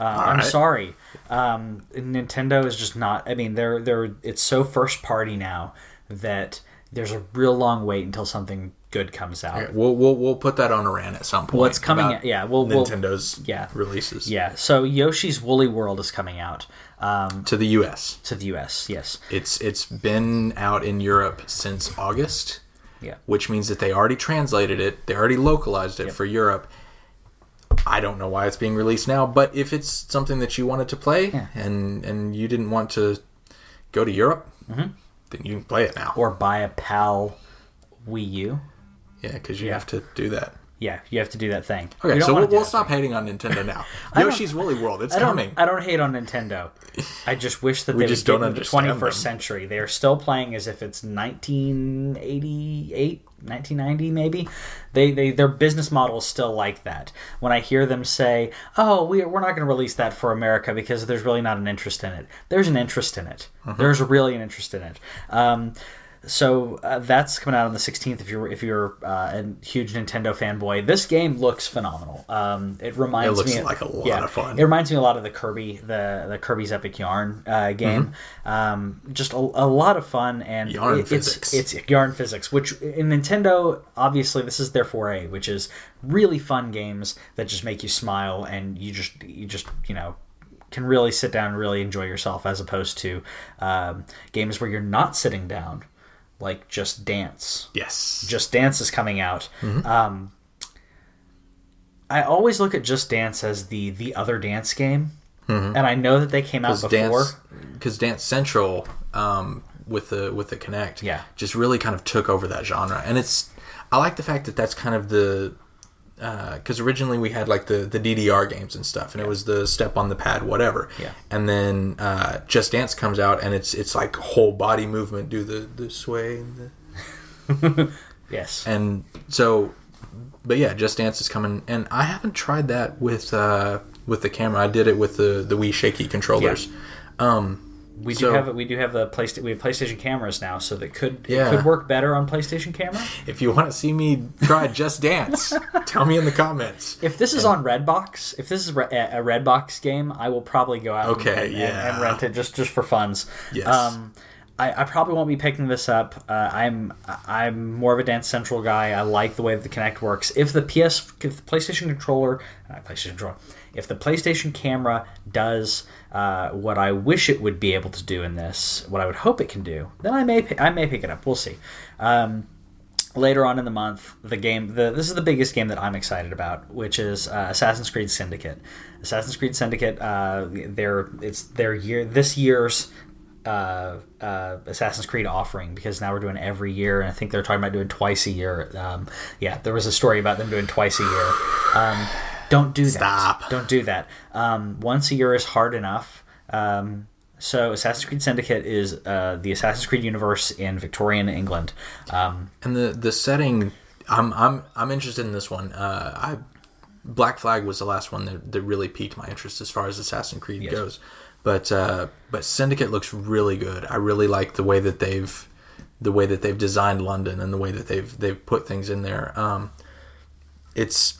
Um, I'm right. sorry. Um, Nintendo is just not. I mean, they're they're. It's so first party now that there's a real long wait until something good comes out. Okay, we'll, we'll we'll put that on a rant at some point. What's coming? At, yeah, we'll, we'll Nintendo's yeah. releases yeah. So Yoshi's Woolly World is coming out um, to the U.S. to the U.S. Yes. It's it's been out in Europe since August, Yeah. which means that they already translated it. They already localized it for Europe. I don't know why it's being released now, but if it's something that you wanted to play Yeah. and and you didn't want to go to Europe, Mm-hmm. then you can play it now. Or buy a PAL Wii U. yeah, because you Yeah. have to do that. Yeah, you have to do that thing. Okay, so we'll, we'll stop hating on Nintendo now. Yoshi's Woolly World, it's I don't, coming. I don't hate on Nintendo. I just wish that We they just don't into the understand 21st them. century. They are still playing as if it's 1988, 1990 maybe. They, they their business model is still like that. When I hear them say, "Oh, we, we're not going to release that for America because there's really not an interest in it," there's an interest in it. Mm-hmm. There's really an interest in it. Um, so uh, that's coming out on the 16th. If you're if you're uh, a huge Nintendo fanboy, this game looks phenomenal. Um, it reminds It looks me like a lot yeah, of fun. It reminds me a lot of the Kirby the the Kirby's Epic Yarn uh, game. Um, just a, a lot of fun and Mm-hmm. Yarn it- physics. It's, it's yarn physics, which in Nintendo obviously this is their foray, which is really fun games that just make you smile and you just you just you know can really sit down and really enjoy yourself as opposed to um, games where you're not sitting down like just dance yes. just Dance is coming out. Mm-hmm. Um, I always look at Just Dance as the the other dance game, and I know that they came out because before. dance because dance central um, with the with the Kinect Yeah. just really kind of took over that genre and it's i like the fact that that's kind of the because originally we had like the the ddr games and stuff and it was the step on the pad whatever. Yeah. and then uh, just dance comes out and it's it's like whole body movement do the the sway and the Yes. and so but yeah just dance is coming and i haven't tried that with uh with the camera. I did it with the the wii shaky controllers. Um We do So- have we do have the PlayStation we have PlayStation cameras now, so that could Yeah. it could work better on PlayStation camera. If you want to see me try Just Dance, tell me in the comments. If this is on Redbox, if this is re- a Redbox game, I will probably go out Okay, and, and, yeah. and rent it just just for funds. Yes. Um, I, I probably won't be picking this up. Uh, I'm I'm more of a Dance Central guy. I like the way that the Kinect works. If the PS, if the PlayStation controller, not PlayStation controller, if the PlayStation camera does uh, what I wish it would be able to do in this, what I would hope it can do, then I may I may pick it up. We'll see. Um, later on in the month, the game the this is the biggest game that I'm excited about, which is uh, Assassin's Creed Syndicate. Assassin's Creed Syndicate, uh, their it's their year this year's uh, uh, Assassin's Creed offering because now we're doing every year, and I think they're talking about doing twice a year. Um, yeah, there was a story about them doing twice a year. Um, don't do that. Stop. Don't do that. Um, once a year is hard enough. Um, so Assassin's Creed Syndicate is uh, the Assassin's Creed universe in Victorian England. Um, And the the setting, I'm I'm I'm interested in this one. Uh, I Black Flag was the last one that, that really piqued my interest as far as Assassin's Creed goes. But uh, but Syndicate looks really good. I really like the way that they've the way that they've designed London and the way that they've they've put things in there. Um, it's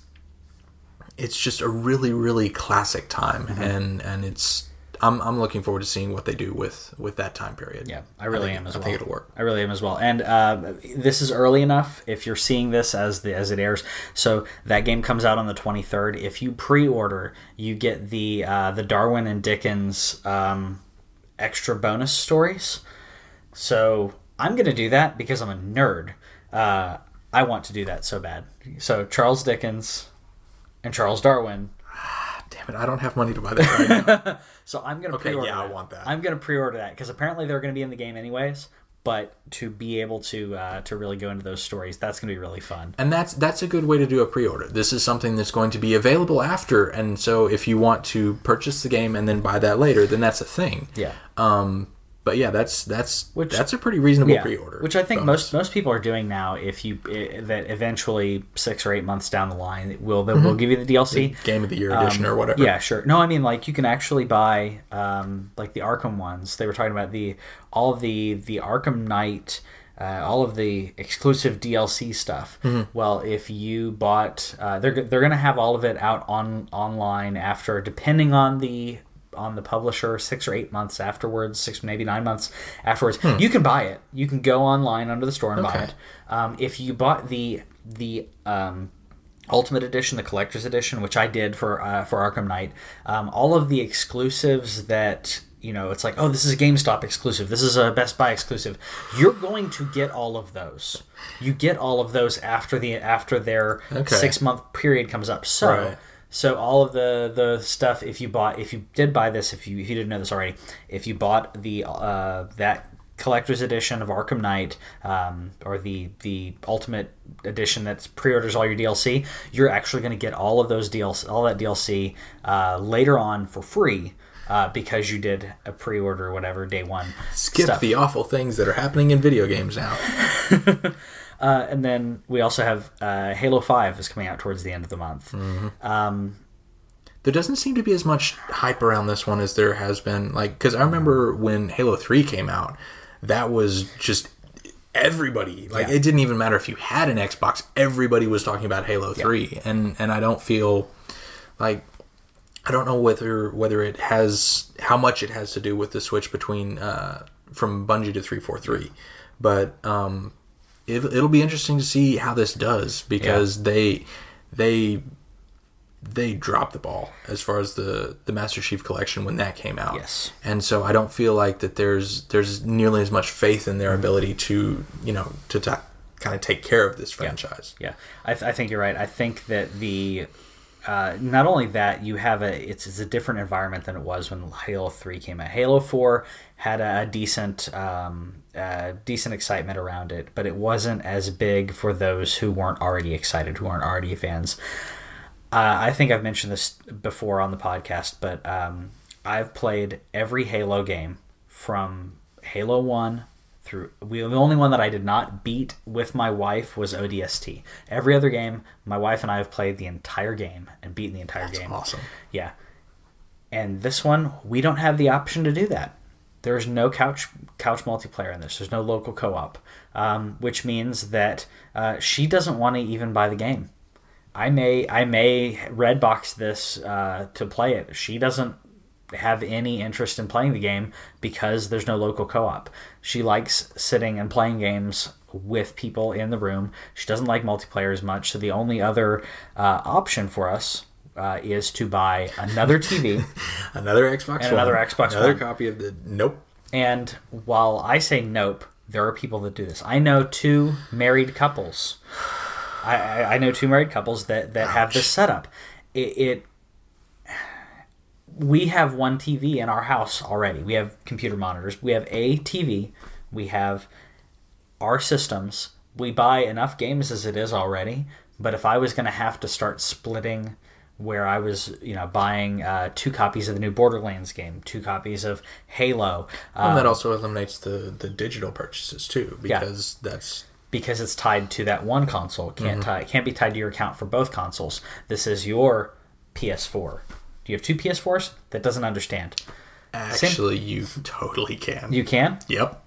it's just a really really classic time, Mm-hmm. and and it's I'm I'm looking forward to seeing what they do with with that time period. Yeah, I really think- am as I well. think it'll work. I really am as well. And uh, this is early enough. If you're seeing this as the as it airs, so that game comes out on the 23rd. If you pre-order, you get the uh, the Darwin and Dickens um, extra bonus stories. So I'm gonna do that because I'm a nerd. Uh, I want to do that so bad. So Charles Dickens and Charles Darwin Damn it! I don't have money to buy that right now. So I'm gonna Okay, pre-order. yeah, I want that. I'm gonna pre-order that because apparently they're gonna be in the game anyways. But to be able to uh, to really go into those stories, that's gonna be really fun. and that's that's a good way to do a pre-order. This is something that's going to be available after, and so if you want to purchase the game and then buy that later, then that's a thing. Yeah. Um, but yeah, that's that's Which- that's a pretty reasonable Yeah, pre-order. which I think bonus. most most people are doing now. If you that eventually six or eight months down the line, it will they will give you the DLC. game of the year edition or whatever. Um, Yeah, sure. No, I mean like you can actually buy um, like the Arkham ones. They were talking about the all of the the Arkham Knight, uh, all of the exclusive DLC stuff. Well, if you bought, uh, they're they're gonna have all of it out on online after, depending on the on the publisher six or eight months afterwards six maybe nine months afterwards you can buy it you can go online under the store and buy it um, if you bought the the um, Ultimate Edition, the Collector's Edition, which I did for uh, for Arkham Knight. Um, all of the exclusives that you know, it's like, oh, this is a GameStop exclusive. This is a Best Buy exclusive. You're going to get all of those. You get all of those after the after their Okay. six month period comes up. So. Right. So all of the the stuff, if you bought, if you did buy this, if you if you didn't know this already, if you bought the uh, that collector's edition of Arkham Knight, um, or the the ultimate edition that's pre-orders all your DLC, you're actually going to get all of those DLC, all that DLC uh, later on for free. Uh, because you did a pre-order or whatever day one Skip stuff. the awful things that are happening in video games now. Uh, and then we also have uh, Halo Five is coming out towards the end of the month. Um, There doesn't seem to be as much hype around this one as there has been. Like, because I remember when Halo Three came out, that was just everybody. Like, Yeah. it didn't even matter if you had an Xbox. Everybody was talking about Halo Three, and and I don't feel like I don't know whether whether it has how much it has to do with the switch between uh, from Bungie to three four three, but um, it, it'll be interesting to see how this does because they they they dropped the ball as far as the the Master Chief Collection when that came out. Yes. and so I don't feel like that there's there's nearly as much faith in their ability to you know to ta kind of take care of this franchise. Yeah, I, th- I think you're right. I think that the uh, not only that, you have a it's, it's a different environment than it was when Halo Three came out. Halo Four had a, decent um, uh, decent excitement around it, but it wasn't as big for those who weren't already excited, who aren't already fans. Uh, I think I've mentioned this before on the podcast, but um, I've played every Halo game from Halo One through. We, the only one that I did not beat with my wife was ODST. Every other game, my wife and I have played the entire game and beaten the entire That's game. awesome. Yeah. And this one, we don't have the option to do that. There's no couch couch multiplayer in this. There's no local co-op, um, which means that uh, she doesn't want to even buy the game. I may I may redbox this uh, to play it. She doesn't have any interest in playing the game because there's no local co-op. She likes sitting and playing games with people in the room. She doesn't like multiplayer as much. So the only other uh, option for us uh, is to buy another TV. Another Xbox And another One. Xbox Another One. copy of the Nope. and while I say nope, there are people that do this. I know two married couples. I, I, I know two married couples that, that have this setup. It, it we have one TV in our house already. We have computer monitors. We have a TV. We have our systems. We buy enough games as it is already. But if I was going to have to start splitting, where I was, you know, buying uh, two copies of the new Borderlands game, two copies of Halo, uh, and that also eliminates the, the digital purchases too, because that's because it's tied to that one console. It Mm-hmm. can't tie. It can't be tied to your account for both consoles. This is your PS4. Do you have two PS4s? That doesn't understand. actually you totally can. You can. Yep.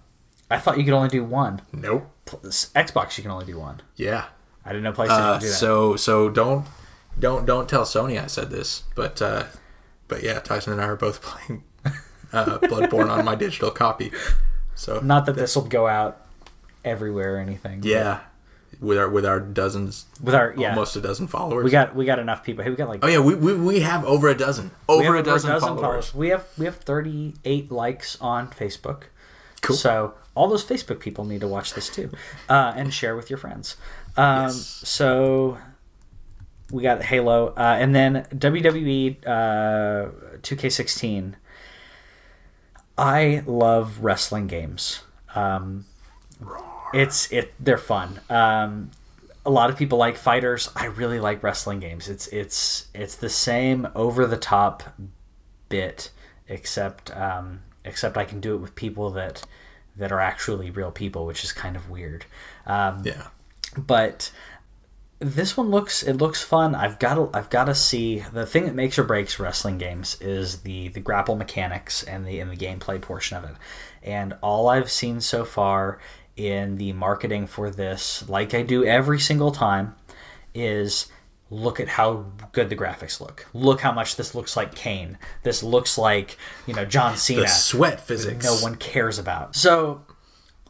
I thought you could only do one. Nope. Xbox, you can only do one. Yeah. I didn't know PlayStation Uh, could do that. so so don't don't don't tell Sony I said this, but uh, but yeah, Tyson and I are both playing uh, Bloodborne on my digital copy. So Not that this will go out everywhere or anything. yeah, with our with our dozens, With our yeah, almost a dozen followers. we got we got enough people. Hey, we got like oh yeah, we, we, we have over a dozen, we over a dozen, followers. followers. We have we have 38 likes on Facebook. Cool. So all those Facebook people need to watch this too, uh, and share with your friends. Um, Yes. So we got Halo, uh, and then WWE uh, 2K16. I love wrestling games. Um, it's it they're fun. Um, a lot of people like fighters. I really like wrestling games. It's it's it's the same over the top bit, except um, except I can do it with people that that are actually real people, which is kind of weird. Um, Yeah, but this one looks it looks fun. I've got to I've got to see the thing that makes or breaks wrestling games is the the grapple mechanics and the in the gameplay portion of it. And all I've seen so far in the marketing for this, like I do every single time, is look at how good the graphics look. Look how much this looks like Kane. This looks like, you know, John Cena the sweat physics. no one cares about. So,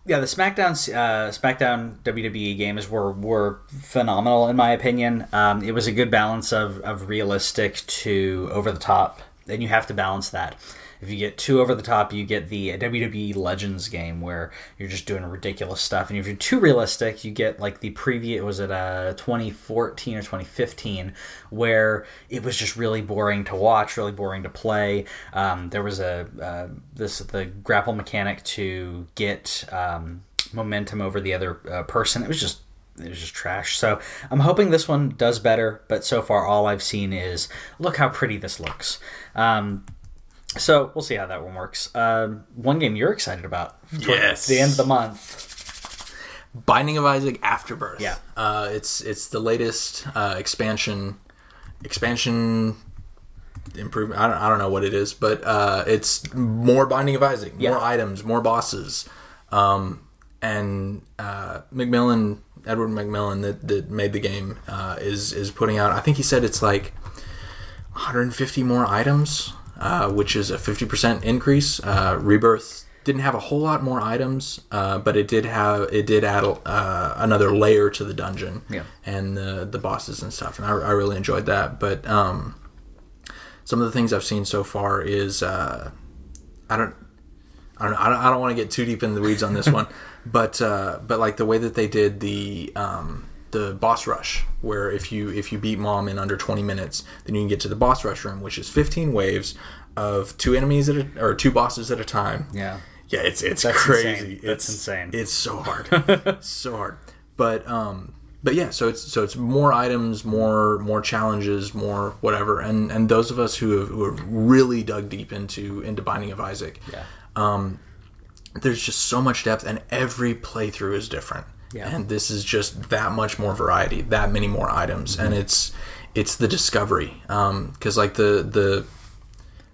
yeah, the SmackDown uh, SmackDown WWE games were were phenomenal in my opinion. Um, it was a good balance of of realistic to over the top, and you have to balance that. If you get too over the top, you get the WWE Legends game where you're just doing ridiculous stuff, and if you're too realistic, you get like the preview. Was it uh 2014 or 2015 where it was just really boring to watch, really boring to play. Um, there was a uh, this the grapple mechanic to get um, momentum over the other uh, person. It was just it was just trash. So I'm hoping this one does better. But so far, all I've seen is look how pretty this looks. Um, so we'll see how that one works. Um, one game you're excited about Yes. the end of the month. Binding of Isaac Afterbirth. Yeah. uh, it's it's the latest uh, expansion expansion improvement. I don't, I don't know what it is, but uh, it's more Binding of Isaac, Yeah. more items, more bosses, um, and uh, McMillen Edward McMillen that, that made the game uh, is is putting out. I think he said it's like 150 more items, uh, which is a 50% increase. Uh, Rebirth didn't have a whole lot more items, uh, but it did have it did add uh, another layer to the dungeon Yeah. and the the bosses and stuff, and I, I really enjoyed that. But um, some of the things I've seen so far is uh, I don't. I don't, I don't, I don't want to get too deep in the weeds on this one, but uh, but like the way that they did the um, the boss rush, where if you if you beat mom in under 20 minutes, then you can get to the boss rush room, which is 15 waves of two enemies at a, or two bosses at a time. Yeah. Yeah, it's it's That's crazy. insane. That's it's insane. It's so hard, so hard. But um, but yeah, so it's so it's more items, more more challenges, more whatever. And and those of us who have, who have really dug deep into into Binding of Isaac, Yeah. um, there's just so much depth, and every playthrough is different. Yeah. And this is just that much more variety, that many more items, and mm-hmm. it's it's the discovery. Um, because like the the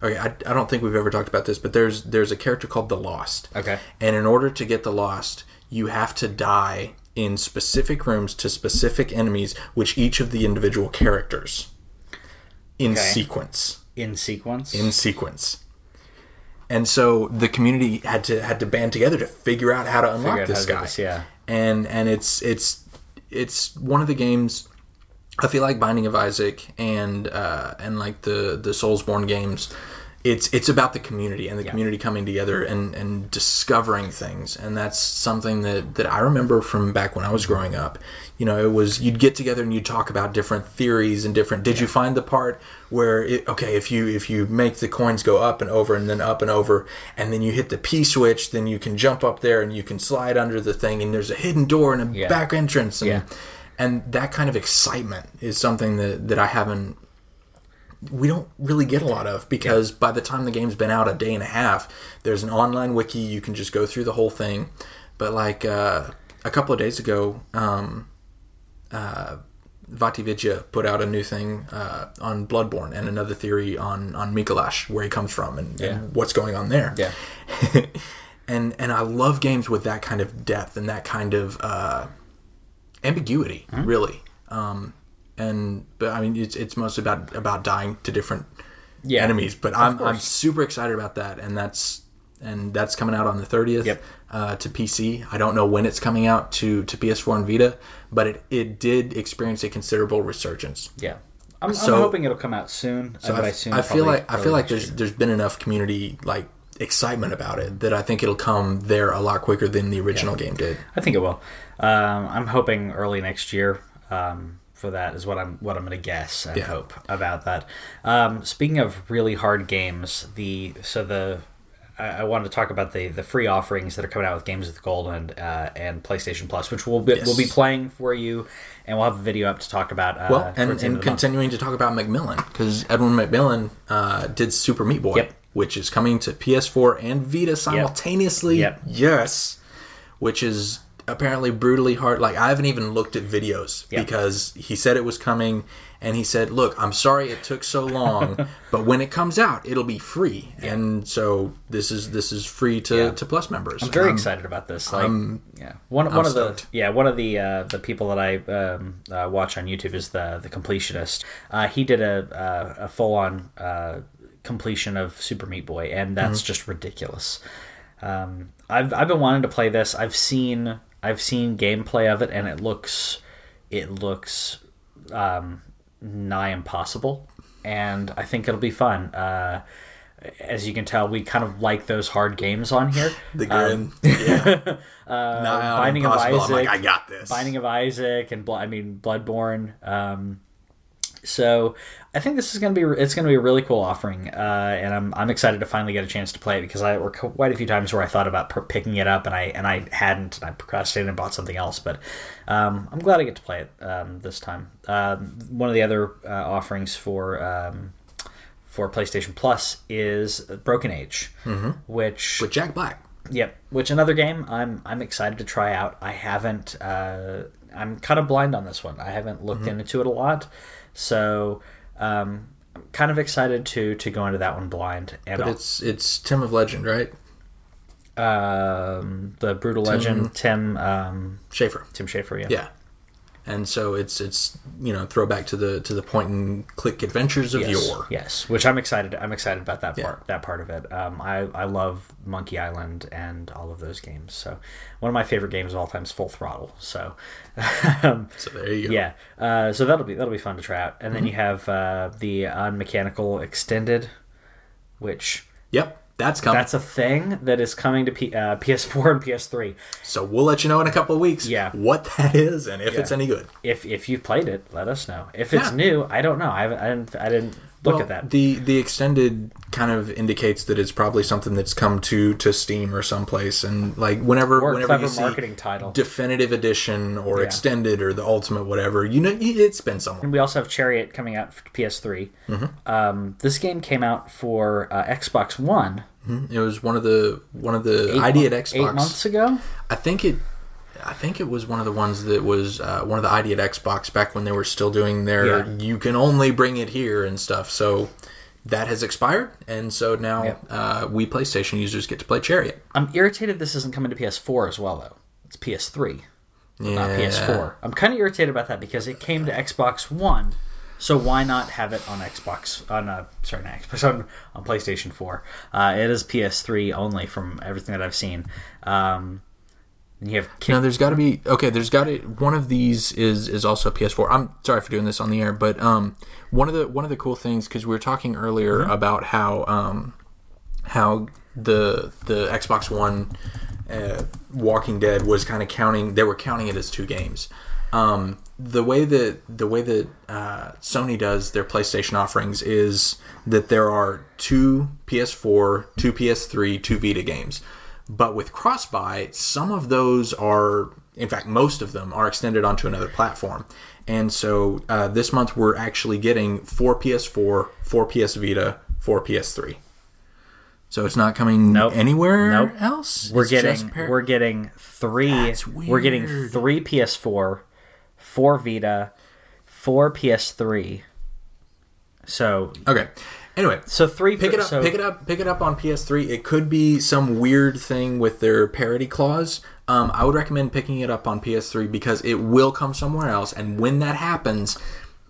okay, I, I don't think we've ever talked about this, but there's there's a character called the Lost. Okay. And in order to get the Lost, you have to die in specific rooms to specific enemies, which each of the individual characters in Okay. sequence In sequence. in sequence. And so the community had to had to band together to figure out how to unlock this how to do guy. this, yeah. And and it's it's it's one of the games I feel like Binding of Isaac and uh, and like the the Soulsborne games it's it's about the community and the community coming together and, and discovering things and that's something that, that I remember from back when I was growing up. You know, it was you'd get together and you'd talk about different theories and different. Did you find the part where it, okay, if you if you make the coins go up and over and then up and over and then you hit the P switch, then you can jump up there and you can slide under the thing and there's a hidden door and a Yeah. back entrance and Yeah. and that kind of excitement is something that that I haven't we don't really get a lot of because by the time the game's been out a day and a half, there's an online wiki you can just go through the whole thing. But like uh, a couple of days ago, um, uh, VaatiVidya put out a new thing uh, on Bloodborne and another theory on on Micolash, where he comes from and, Yeah. and what's going on there. Yeah. and and I love games with that kind of depth and that kind of uh, ambiguity, Hmm? really. Um, and but I mean, it's it's mostly about about dying to different Yeah. enemies. But I'm I'm super excited about that, and that's and that's coming out on the 30th Yep. uh, to PC. I don't know when it's coming out to to PS4 and Vita, but it it did experience a considerable resurgence. Yeah. I'm, So- I'm hoping it'll come out soon. So I, soon, I feel like I feel like there's year. there's been enough community like excitement about it that I think it'll come there a lot quicker than the original game did. I think it will. Um, I'm hoping early next year um, for that is what I'm what I'm going to guess and Yeah. hope about that. Um, speaking of really hard games, the so the I, I wanted to talk about the the free offerings that are coming out with Games with Gold and uh, and PlayStation Plus, which we'll be, Yes. we'll be playing for you, and we'll have a video up to talk about. Uh, Well, and, towards the end and the month. continuing to talk about McMillen because Edwin McMillen uh, did Super Meat Boy, Yep. which is coming to PS4 and Vita simultaneously. Yep. Yes, which is apparently brutally hard. Like I haven't even looked at videos Yep. because he said it was coming, and he said, "Look, I'm sorry it took so long, but when it comes out, it'll be free." And so this is this is free to, Yeah. to Plus members. I'm very Um, excited about this. Like, yeah, one one of stoked. the yeah one of the uh, the people that I um, uh, watch on YouTube is the the completionist. Uh, he did a a, a full on uh, completion of Super Meat Boy, and that's just ridiculous. Um, I've I've been wanting to play this. I've seen I've seen gameplay of it, and it looks it looks um, nigh impossible, and I think it'll be fun. Uh, as you can tell, we kind of like those hard games on here. The grin, yeah. Uh, Binding of. Isaac. I'm like, I got this. Binding of Isaac and I mean Bloodborne. Um, so I think this is going to be it's going to be a really cool offering, uh, and I'm I'm excited to finally get a chance to play it because I were quite a few times where I thought about per- picking it up and I and I hadn't and I procrastinated and bought something else, but um, I'm glad I get to play it um, this time. Um, one of the other uh, offerings for um, for PlayStation Plus is Broken Age, which with Jack Black. Yep. Which another game I'm I'm excited to try out. I haven't. Uh, I'm kind of blind on this one. I haven't looked Mm-hmm. into it a lot, so um, I'm kind of excited to to go into that one blind. And But I'll- it's it's Tim of Legend, right? um, the brutal legend Tim um, Schafer. Tim Schafer. Yeah. Yeah. And so it's it's you know throwback to the to the point and click adventures of Yes, yore. yes, which I'm excited. I'm excited about that Yeah. part. That part of it. Um, I I love Monkey Island and all of those games. So one of my favorite games of all time is Full Throttle. So um, So there you go. yeah, uh, so that'll be that'll be fun to try out. And then Mm-hmm. you have uh, the unmechanical extended, which Yep. That's coming. That's a thing that is coming to P- uh, PS4 and PS3. so we'll let you know in a couple of weeks Yeah. what that is and if it's any good. If if you've played it, let us know. If it's Yeah. new, I don't know. I haven't. I didn't. I didn't look Well, at that. The the extended kind of indicates that it's probably something that's come to to Steam or someplace, and like whenever Or whenever you see marketing title. definitive edition or Yeah. extended or the ultimate whatever, you know it's been somewhere. And we also have Chariot coming out for PS3. Mm-hmm. Um, this game came out for uh, Xbox One It was one of the one of the eight ID at Xbox. eight months ago. I think it. I think it was one of the ones that was uh, one of the ID at Xbox back when they were still doing their Yeah. you can only bring it here and stuff. So that has expired, and so now Yep. uh, we PlayStation users get to play Chariot. I'm irritated this isn't coming to PS4 as well though. It's PS3, Yeah. not PS4. I'm kind of irritated about that because it came to Xbox One. So why not have it on Xbox on uh, sorry not Xbox on, on PlayStation 4? Uh, it is PS3 only from everything that I've seen. Um, you have Kick- No, there's got to be okay. There's got to one of these is is also PS4. I'm sorry for doing this on the air, but um, one of the one of the cool things because we were talking earlier about how um, how the the Xbox One uh, Walking Dead was kind of counting. They were counting it as two games. Um, the way that the way that uh, Sony does their PlayStation offerings is that there are two PS4, two PS3, two Vita games. But with Crossbuy, some of those are, in fact, most of them are extended onto another platform. And so uh, this month we're actually getting four PS4, four PS Vita, four PS3. So it's not coming Nope. anywhere Nope. else. We're It's getting par- we're getting three we're getting three PS4, four Vita, four PS3. So okay. Anyway, so three pick it up So, pick it up pick it up on ps3 it could be some weird thing with their parity clause. Um, i would recommend picking it up on ps3 because it will come somewhere else and when that happens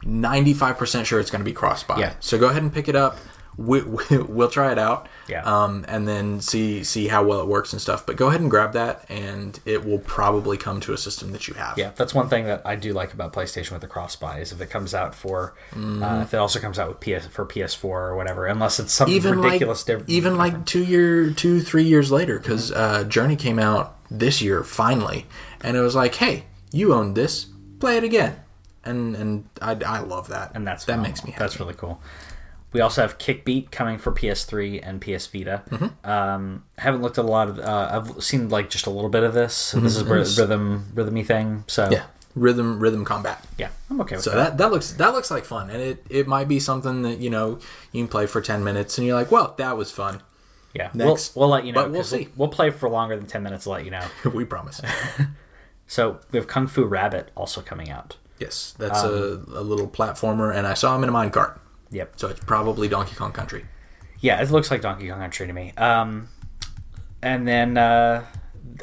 95% sure it's going to be cross buy Yeah. so go ahead and pick it up we, we, we'll try it out Yeah. um, and then see see how well it works and stuff but go ahead and grab that and it will probably come to a system that you have Yeah, that's one thing that I do like about PlayStation with the cross buy is if it comes out for Mm-hmm. uh, if it also comes out with PS for PS4 or whatever, unless it's some even ridiculous like difference. even like two year two three years later because uh, Journey came out this year finally, and it was like, hey, you own this, play it again, and and I, I love that, and that's that makes me happy. That's really cool. We also have Kickbeat coming for PS3 and PS Vita. Mm-hmm. Um, I haven't looked at a lot of. Uh, I've seen like just a little bit of this. This is It's- rhythm, rhythmy thing. So Mm-hmm. yeah, rhythm rhythm combat. yeah, I'm okay with So that. that that looks that looks like fun, and it it might be something that you know you can play for ten minutes, and you're like, well, that was fun. Yeah, Next. We'll, we'll let you know. But we'll see. We'll, play for longer than ten minutes. To let you know. we promise. So we have Kung Fu Rabbit also coming out. yes, that's Um, a, a little platformer, and I saw him in a minecart, Yep. so it's probably Donkey Kong Country. Yeah, it looks like Donkey Kong Country to me. Um, and then uh,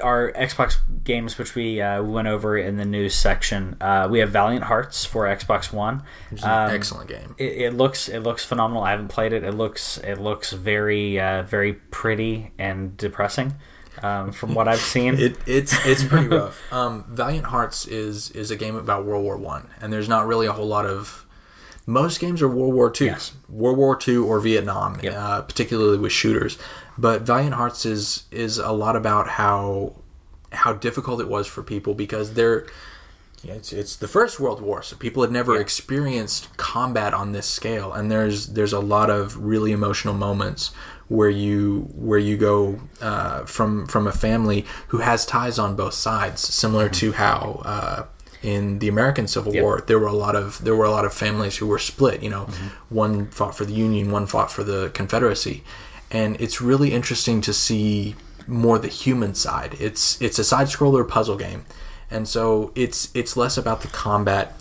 our Xbox games, which we uh, went over in the news section, uh, we have Valiant Hearts for Xbox One. An Um, excellent game. It, it looks it looks phenomenal. I haven't played it. It looks it looks very uh, very pretty and depressing um, from what I've seen. It, it's it's pretty rough. Um, Valiant Hearts is is a game about World War One, and there's not really a whole lot of. Most games are World War Two, Yes. World War Two or Vietnam, Yep. uh, particularly with shooters. But Valiant Hearts is is a lot about how how difficult it was for people because they're it's it's the first World War, so people had never Yeah. experienced combat on this scale, and there's there's a lot of really emotional moments where you where you go uh, from from a family who has ties on both sides, similar to how. Uh, in the American Civil Yep. War, there were a lot of there were a lot of families who were split. You know, mm-hmm. one fought for the Union, one fought for the Confederacy, and it's really interesting to see more the human side. It's it's a side scroller puzzle game, and so it's it's less about the combat,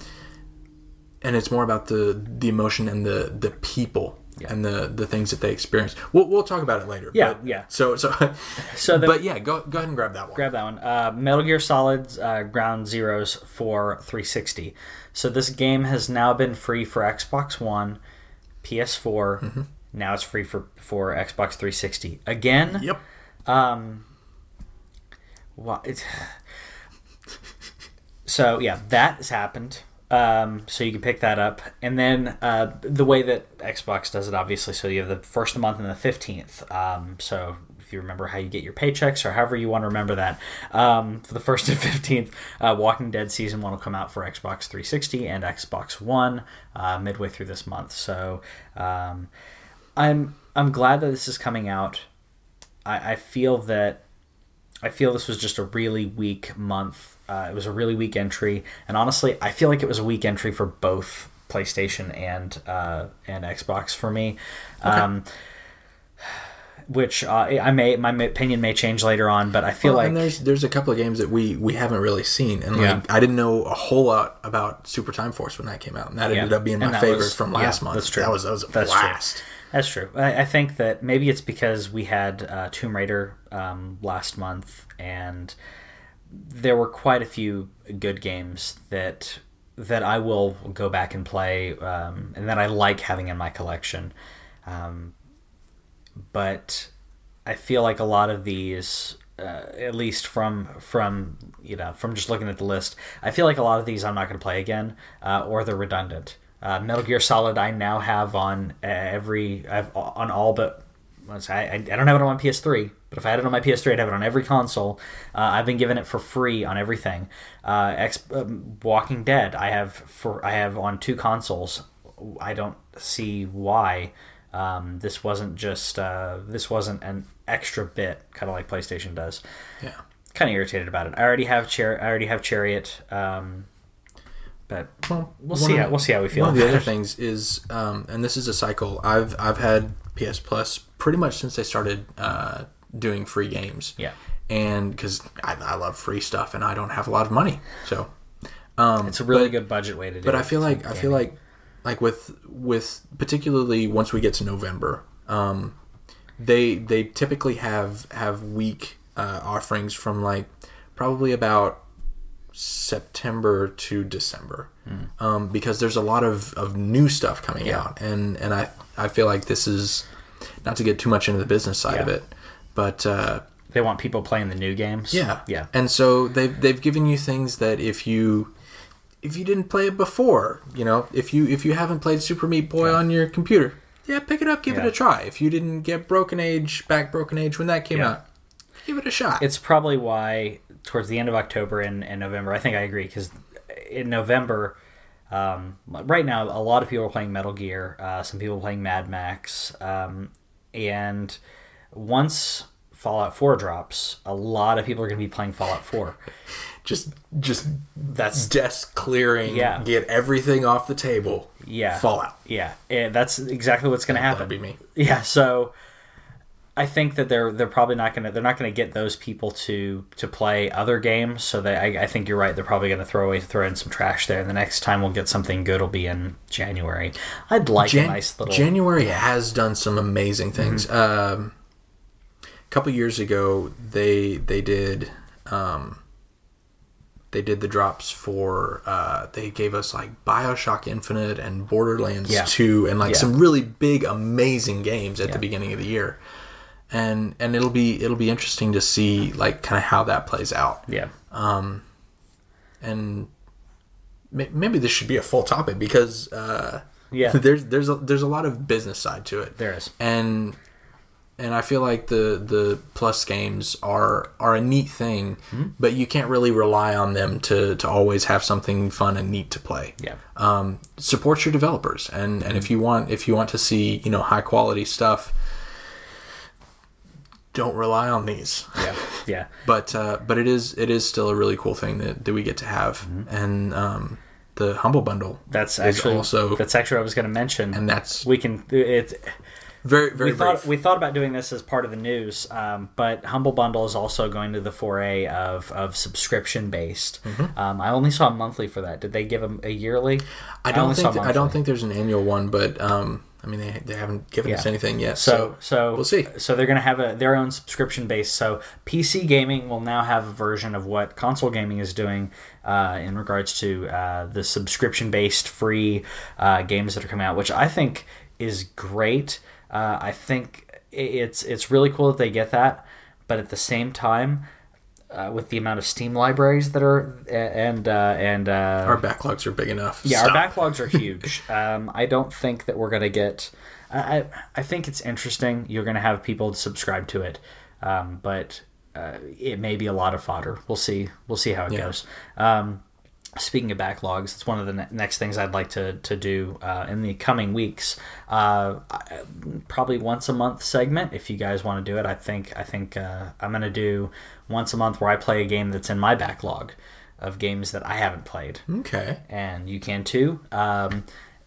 and it's more about the the emotion and the the people Yeah. and the the things that they experience. We'll we'll talk about it later. Yeah, but- yeah. So so, So the, but yeah, go go ahead and grab that one. grab that one. Uh, Metal Gear Solid's uh, Ground Zeroes for 360. So this game has now been free for Xbox One, PS4. Mm-hmm. Now it's free for for Xbox 360 again. Yep. Um. Well, it's so yeah, that has happened. Um, so you can pick that up, and then uh, the way that Xbox does it, obviously, so you have the first of the month and the fifteenth. Um, so if you remember how you get your paychecks or however you want to remember that, um, for the first and fifteenth, uh, Walking Dead season one will come out for Xbox 360 and Xbox One uh, midway through this month. So um, I'm I'm glad that this is coming out. I, I feel that I feel this was just a really weak month. Uh, it was a really weak entry, and honestly, I feel like it was a weak entry for both PlayStation and uh, and Xbox for me. Um, which uh, I may my opinion may change later on, but I feel Well, like and there's there's a couple of games that we we haven't really seen, and Yeah. like I didn't know a whole lot about Super Time Force when that came out, and that Yeah. ended up being And my favorite was- from yeah, last month. that's true. That was that was a That's true. blast. That's true. I, I think that maybe it's because we had uh, Tomb Raider um, last month, and there were quite a few good games that that I will go back and play, um, and that I like having in my collection. Um, but I feel like a lot of these, uh, at least from from you know from just looking at the list, I feel like a lot of these I'm not going to play again, uh, or they're redundant. Uh, Metal Gear Solid I now have on every I've, on all but I, I don't have it on my PS3, but if I had it on my PS3, I'd have it on every console. Uh, I've been given it for free on everything. Uh, X, um, Walking Dead, I have for I have on two consoles. I don't see why um, this wasn't just uh, this wasn't an extra bit, kind of like PlayStation does. Yeah. Kind of irritated about it. I already have Char- I already have Chariot, um, but Well, we'll see of- how we'll see how we feel. One of the other things is, um, and this is a cycle. I've I've had PS Plus pretty much since they started uh, doing free games. Yeah. And because I, I love free stuff, and I don't have a lot of money, so It's a really good budget way to do but it. But I feel like I feel like like with with particularly once we get to November, um, they they typically have have week uh, offerings from like probably about September to December, um, because there's a lot of, of new stuff coming Yeah. out, and and I I feel like this is not to get too much into the business side of it, but. Uh, they want people playing the new games. yeah, yeah. And so they've they've given you things that if you if you didn't play it before, you know, if you if you haven't played Super Meat Boy on your computer, yeah, pick it up, give it a try. If you didn't get Broken Age back Broken Age when that came Yeah. out, give it a shot. It's probably why towards the end of October and, and November, I think I agree because in November, um, right now, a lot of people are playing Metal Gear, uh, some people are playing Mad Max, um, and once Fallout 4 drops, a lot of people are going to be playing Fallout 4. just just That's desk clearing, Yeah. get everything off the table. yeah, Fallout. yeah, and that's exactly what's going to happen. That'd be me. Yeah, so I think that they're they're probably not gonna they're not gonna get those people to to play other games. So they I, I think you're right. They're probably gonna throw away throw in some trash there. And the next time we'll get something good will be in January. I'd like Jan- a nice little January has done some amazing things. Mm-hmm. Um, a couple years ago, they they did um, they did the drops for uh, they gave us like Bioshock Infinite and Borderlands Yeah. Two and like Yeah. some really big amazing games at Yeah. the beginning of the year. And and it'll be it'll be interesting to see like kind of how that plays out. yeah Um, And maybe this should be a full topic because uh, Yeah. there's there's a, there's a lot of business side to it there is and and I feel like the the plus games are are a neat thing, Mm-hmm. but you can't really rely on them to to always have something fun and neat to play. yeah Um, support your developers, and and if you want if you want to see you know high quality stuff, don't rely on these. yeah yeah But uh, but it is it is still a really cool thing that, that we get to have, Mm-hmm. and um, the humble bundle that's is actually also that's actually what I was going to mention. and that's we can it's very very we thought brief. we thought about doing this as part of the news, um, but Humble Bundle is also going to the foray of, of subscription based. Mm-hmm. Um, I only saw monthly for that. Did they give them a yearly? I don't only think saw I don't think there's an annual one, but um, I mean they, they haven't given us anything yet. So so we'll see. So they're going to have a their own subscription base. So PC gaming will now have a version of what console gaming is doing uh, in regards to uh, the subscription based free uh, games that are coming out, which I think is great. Uh, I think it's it's really cool that they get that, but at the same time, uh, with the amount of Steam libraries that are and uh, and uh, Our backlogs are big enough. yeah, Stop. our backlogs are huge. um, I don't think that we're gonna get. I I, think it's interesting. You're gonna have people subscribe to it, um, but uh, it may be a lot of fodder. We'll see. We'll see how it Yeah. goes. Um, speaking of backlogs, it's one of the ne- next things I'd like to to do uh, in the coming weeks. Uh, I- probably once a month segment. If you guys want to do it, I think I think uh, I'm gonna do once a month where I play a game that's in my backlog of games that I haven't played Okay. and you can too. Um,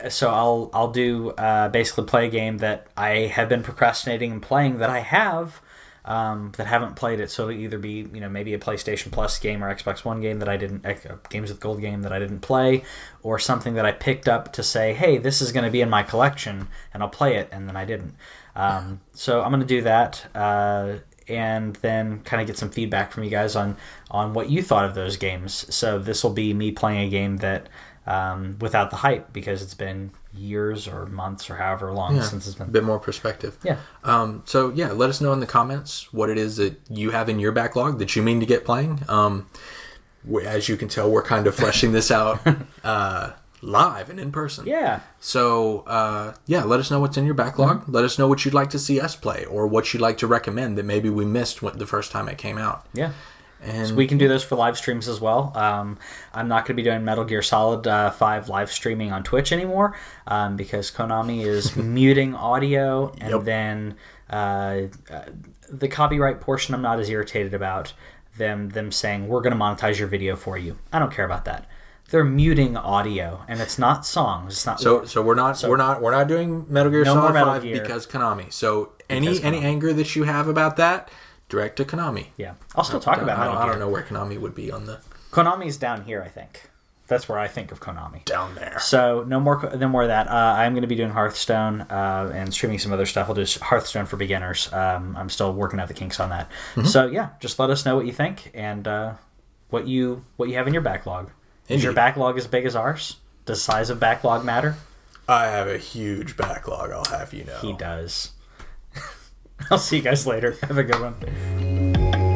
so I'll I'll do uh, basically play a game that I have been procrastinating and playing that I have um, that haven't played it. So it'll either be you know maybe a PlayStation Plus game or Xbox One game that I didn't uh, games with gold game that I didn't play, or something that I picked up to say hey this is going to be in my collection and I'll play it and then I didn't. Um, so I'm going to do that. Uh, and then kind of get some feedback from you guys on on what you thought of those games. So this will be me playing a game that um, without the hype because it's been years or months or however long Yeah. since it's been. A bit more perspective. Yeah, Um, so yeah, let us know in the comments what it is that you have in your backlog that you mean to get playing. Um, as you can tell, we're kind of fleshing this out uh, live and in person. yeah, So uh, yeah, let us know what's in your backlog. Let us know what you'd like to see us play, or what you'd like to recommend that maybe we missed when, the first time it came out. yeah. And We can do those for live streams as well. Um, I'm not going to be doing Metal Gear Solid uh, 5 live streaming on Twitch anymore um, because Konami is muting audio and Yep. then uh, uh, the copyright portion I'm not as irritated about them them saying we're going to monetize your video for you. I don't care about that. They're muting audio and it's not songs. It's not so so we're not we're not we're not doing Metal Gear No Solid Metal Five Gear. because Konami. So any Because any Konami. anger that you have about that, direct to Konami. yeah. I'll still talk about I don't, I don't know where Konami would be on the Konami's down here, I think. That's where I think of Konami. down there. So no more, no more of that. Uh, I'm going to be doing Hearthstone uh, and streaming some other stuff. I'll do Hearthstone for beginners. Um, I'm still working out the kinks on that. Mm-hmm. So yeah, just let us know what you think and uh, what you what you have in your backlog. Is your backlog as big as ours? Does size of backlog matter? I have a huge backlog. I'll have you know. He does. I'll see you guys later. Have a good one.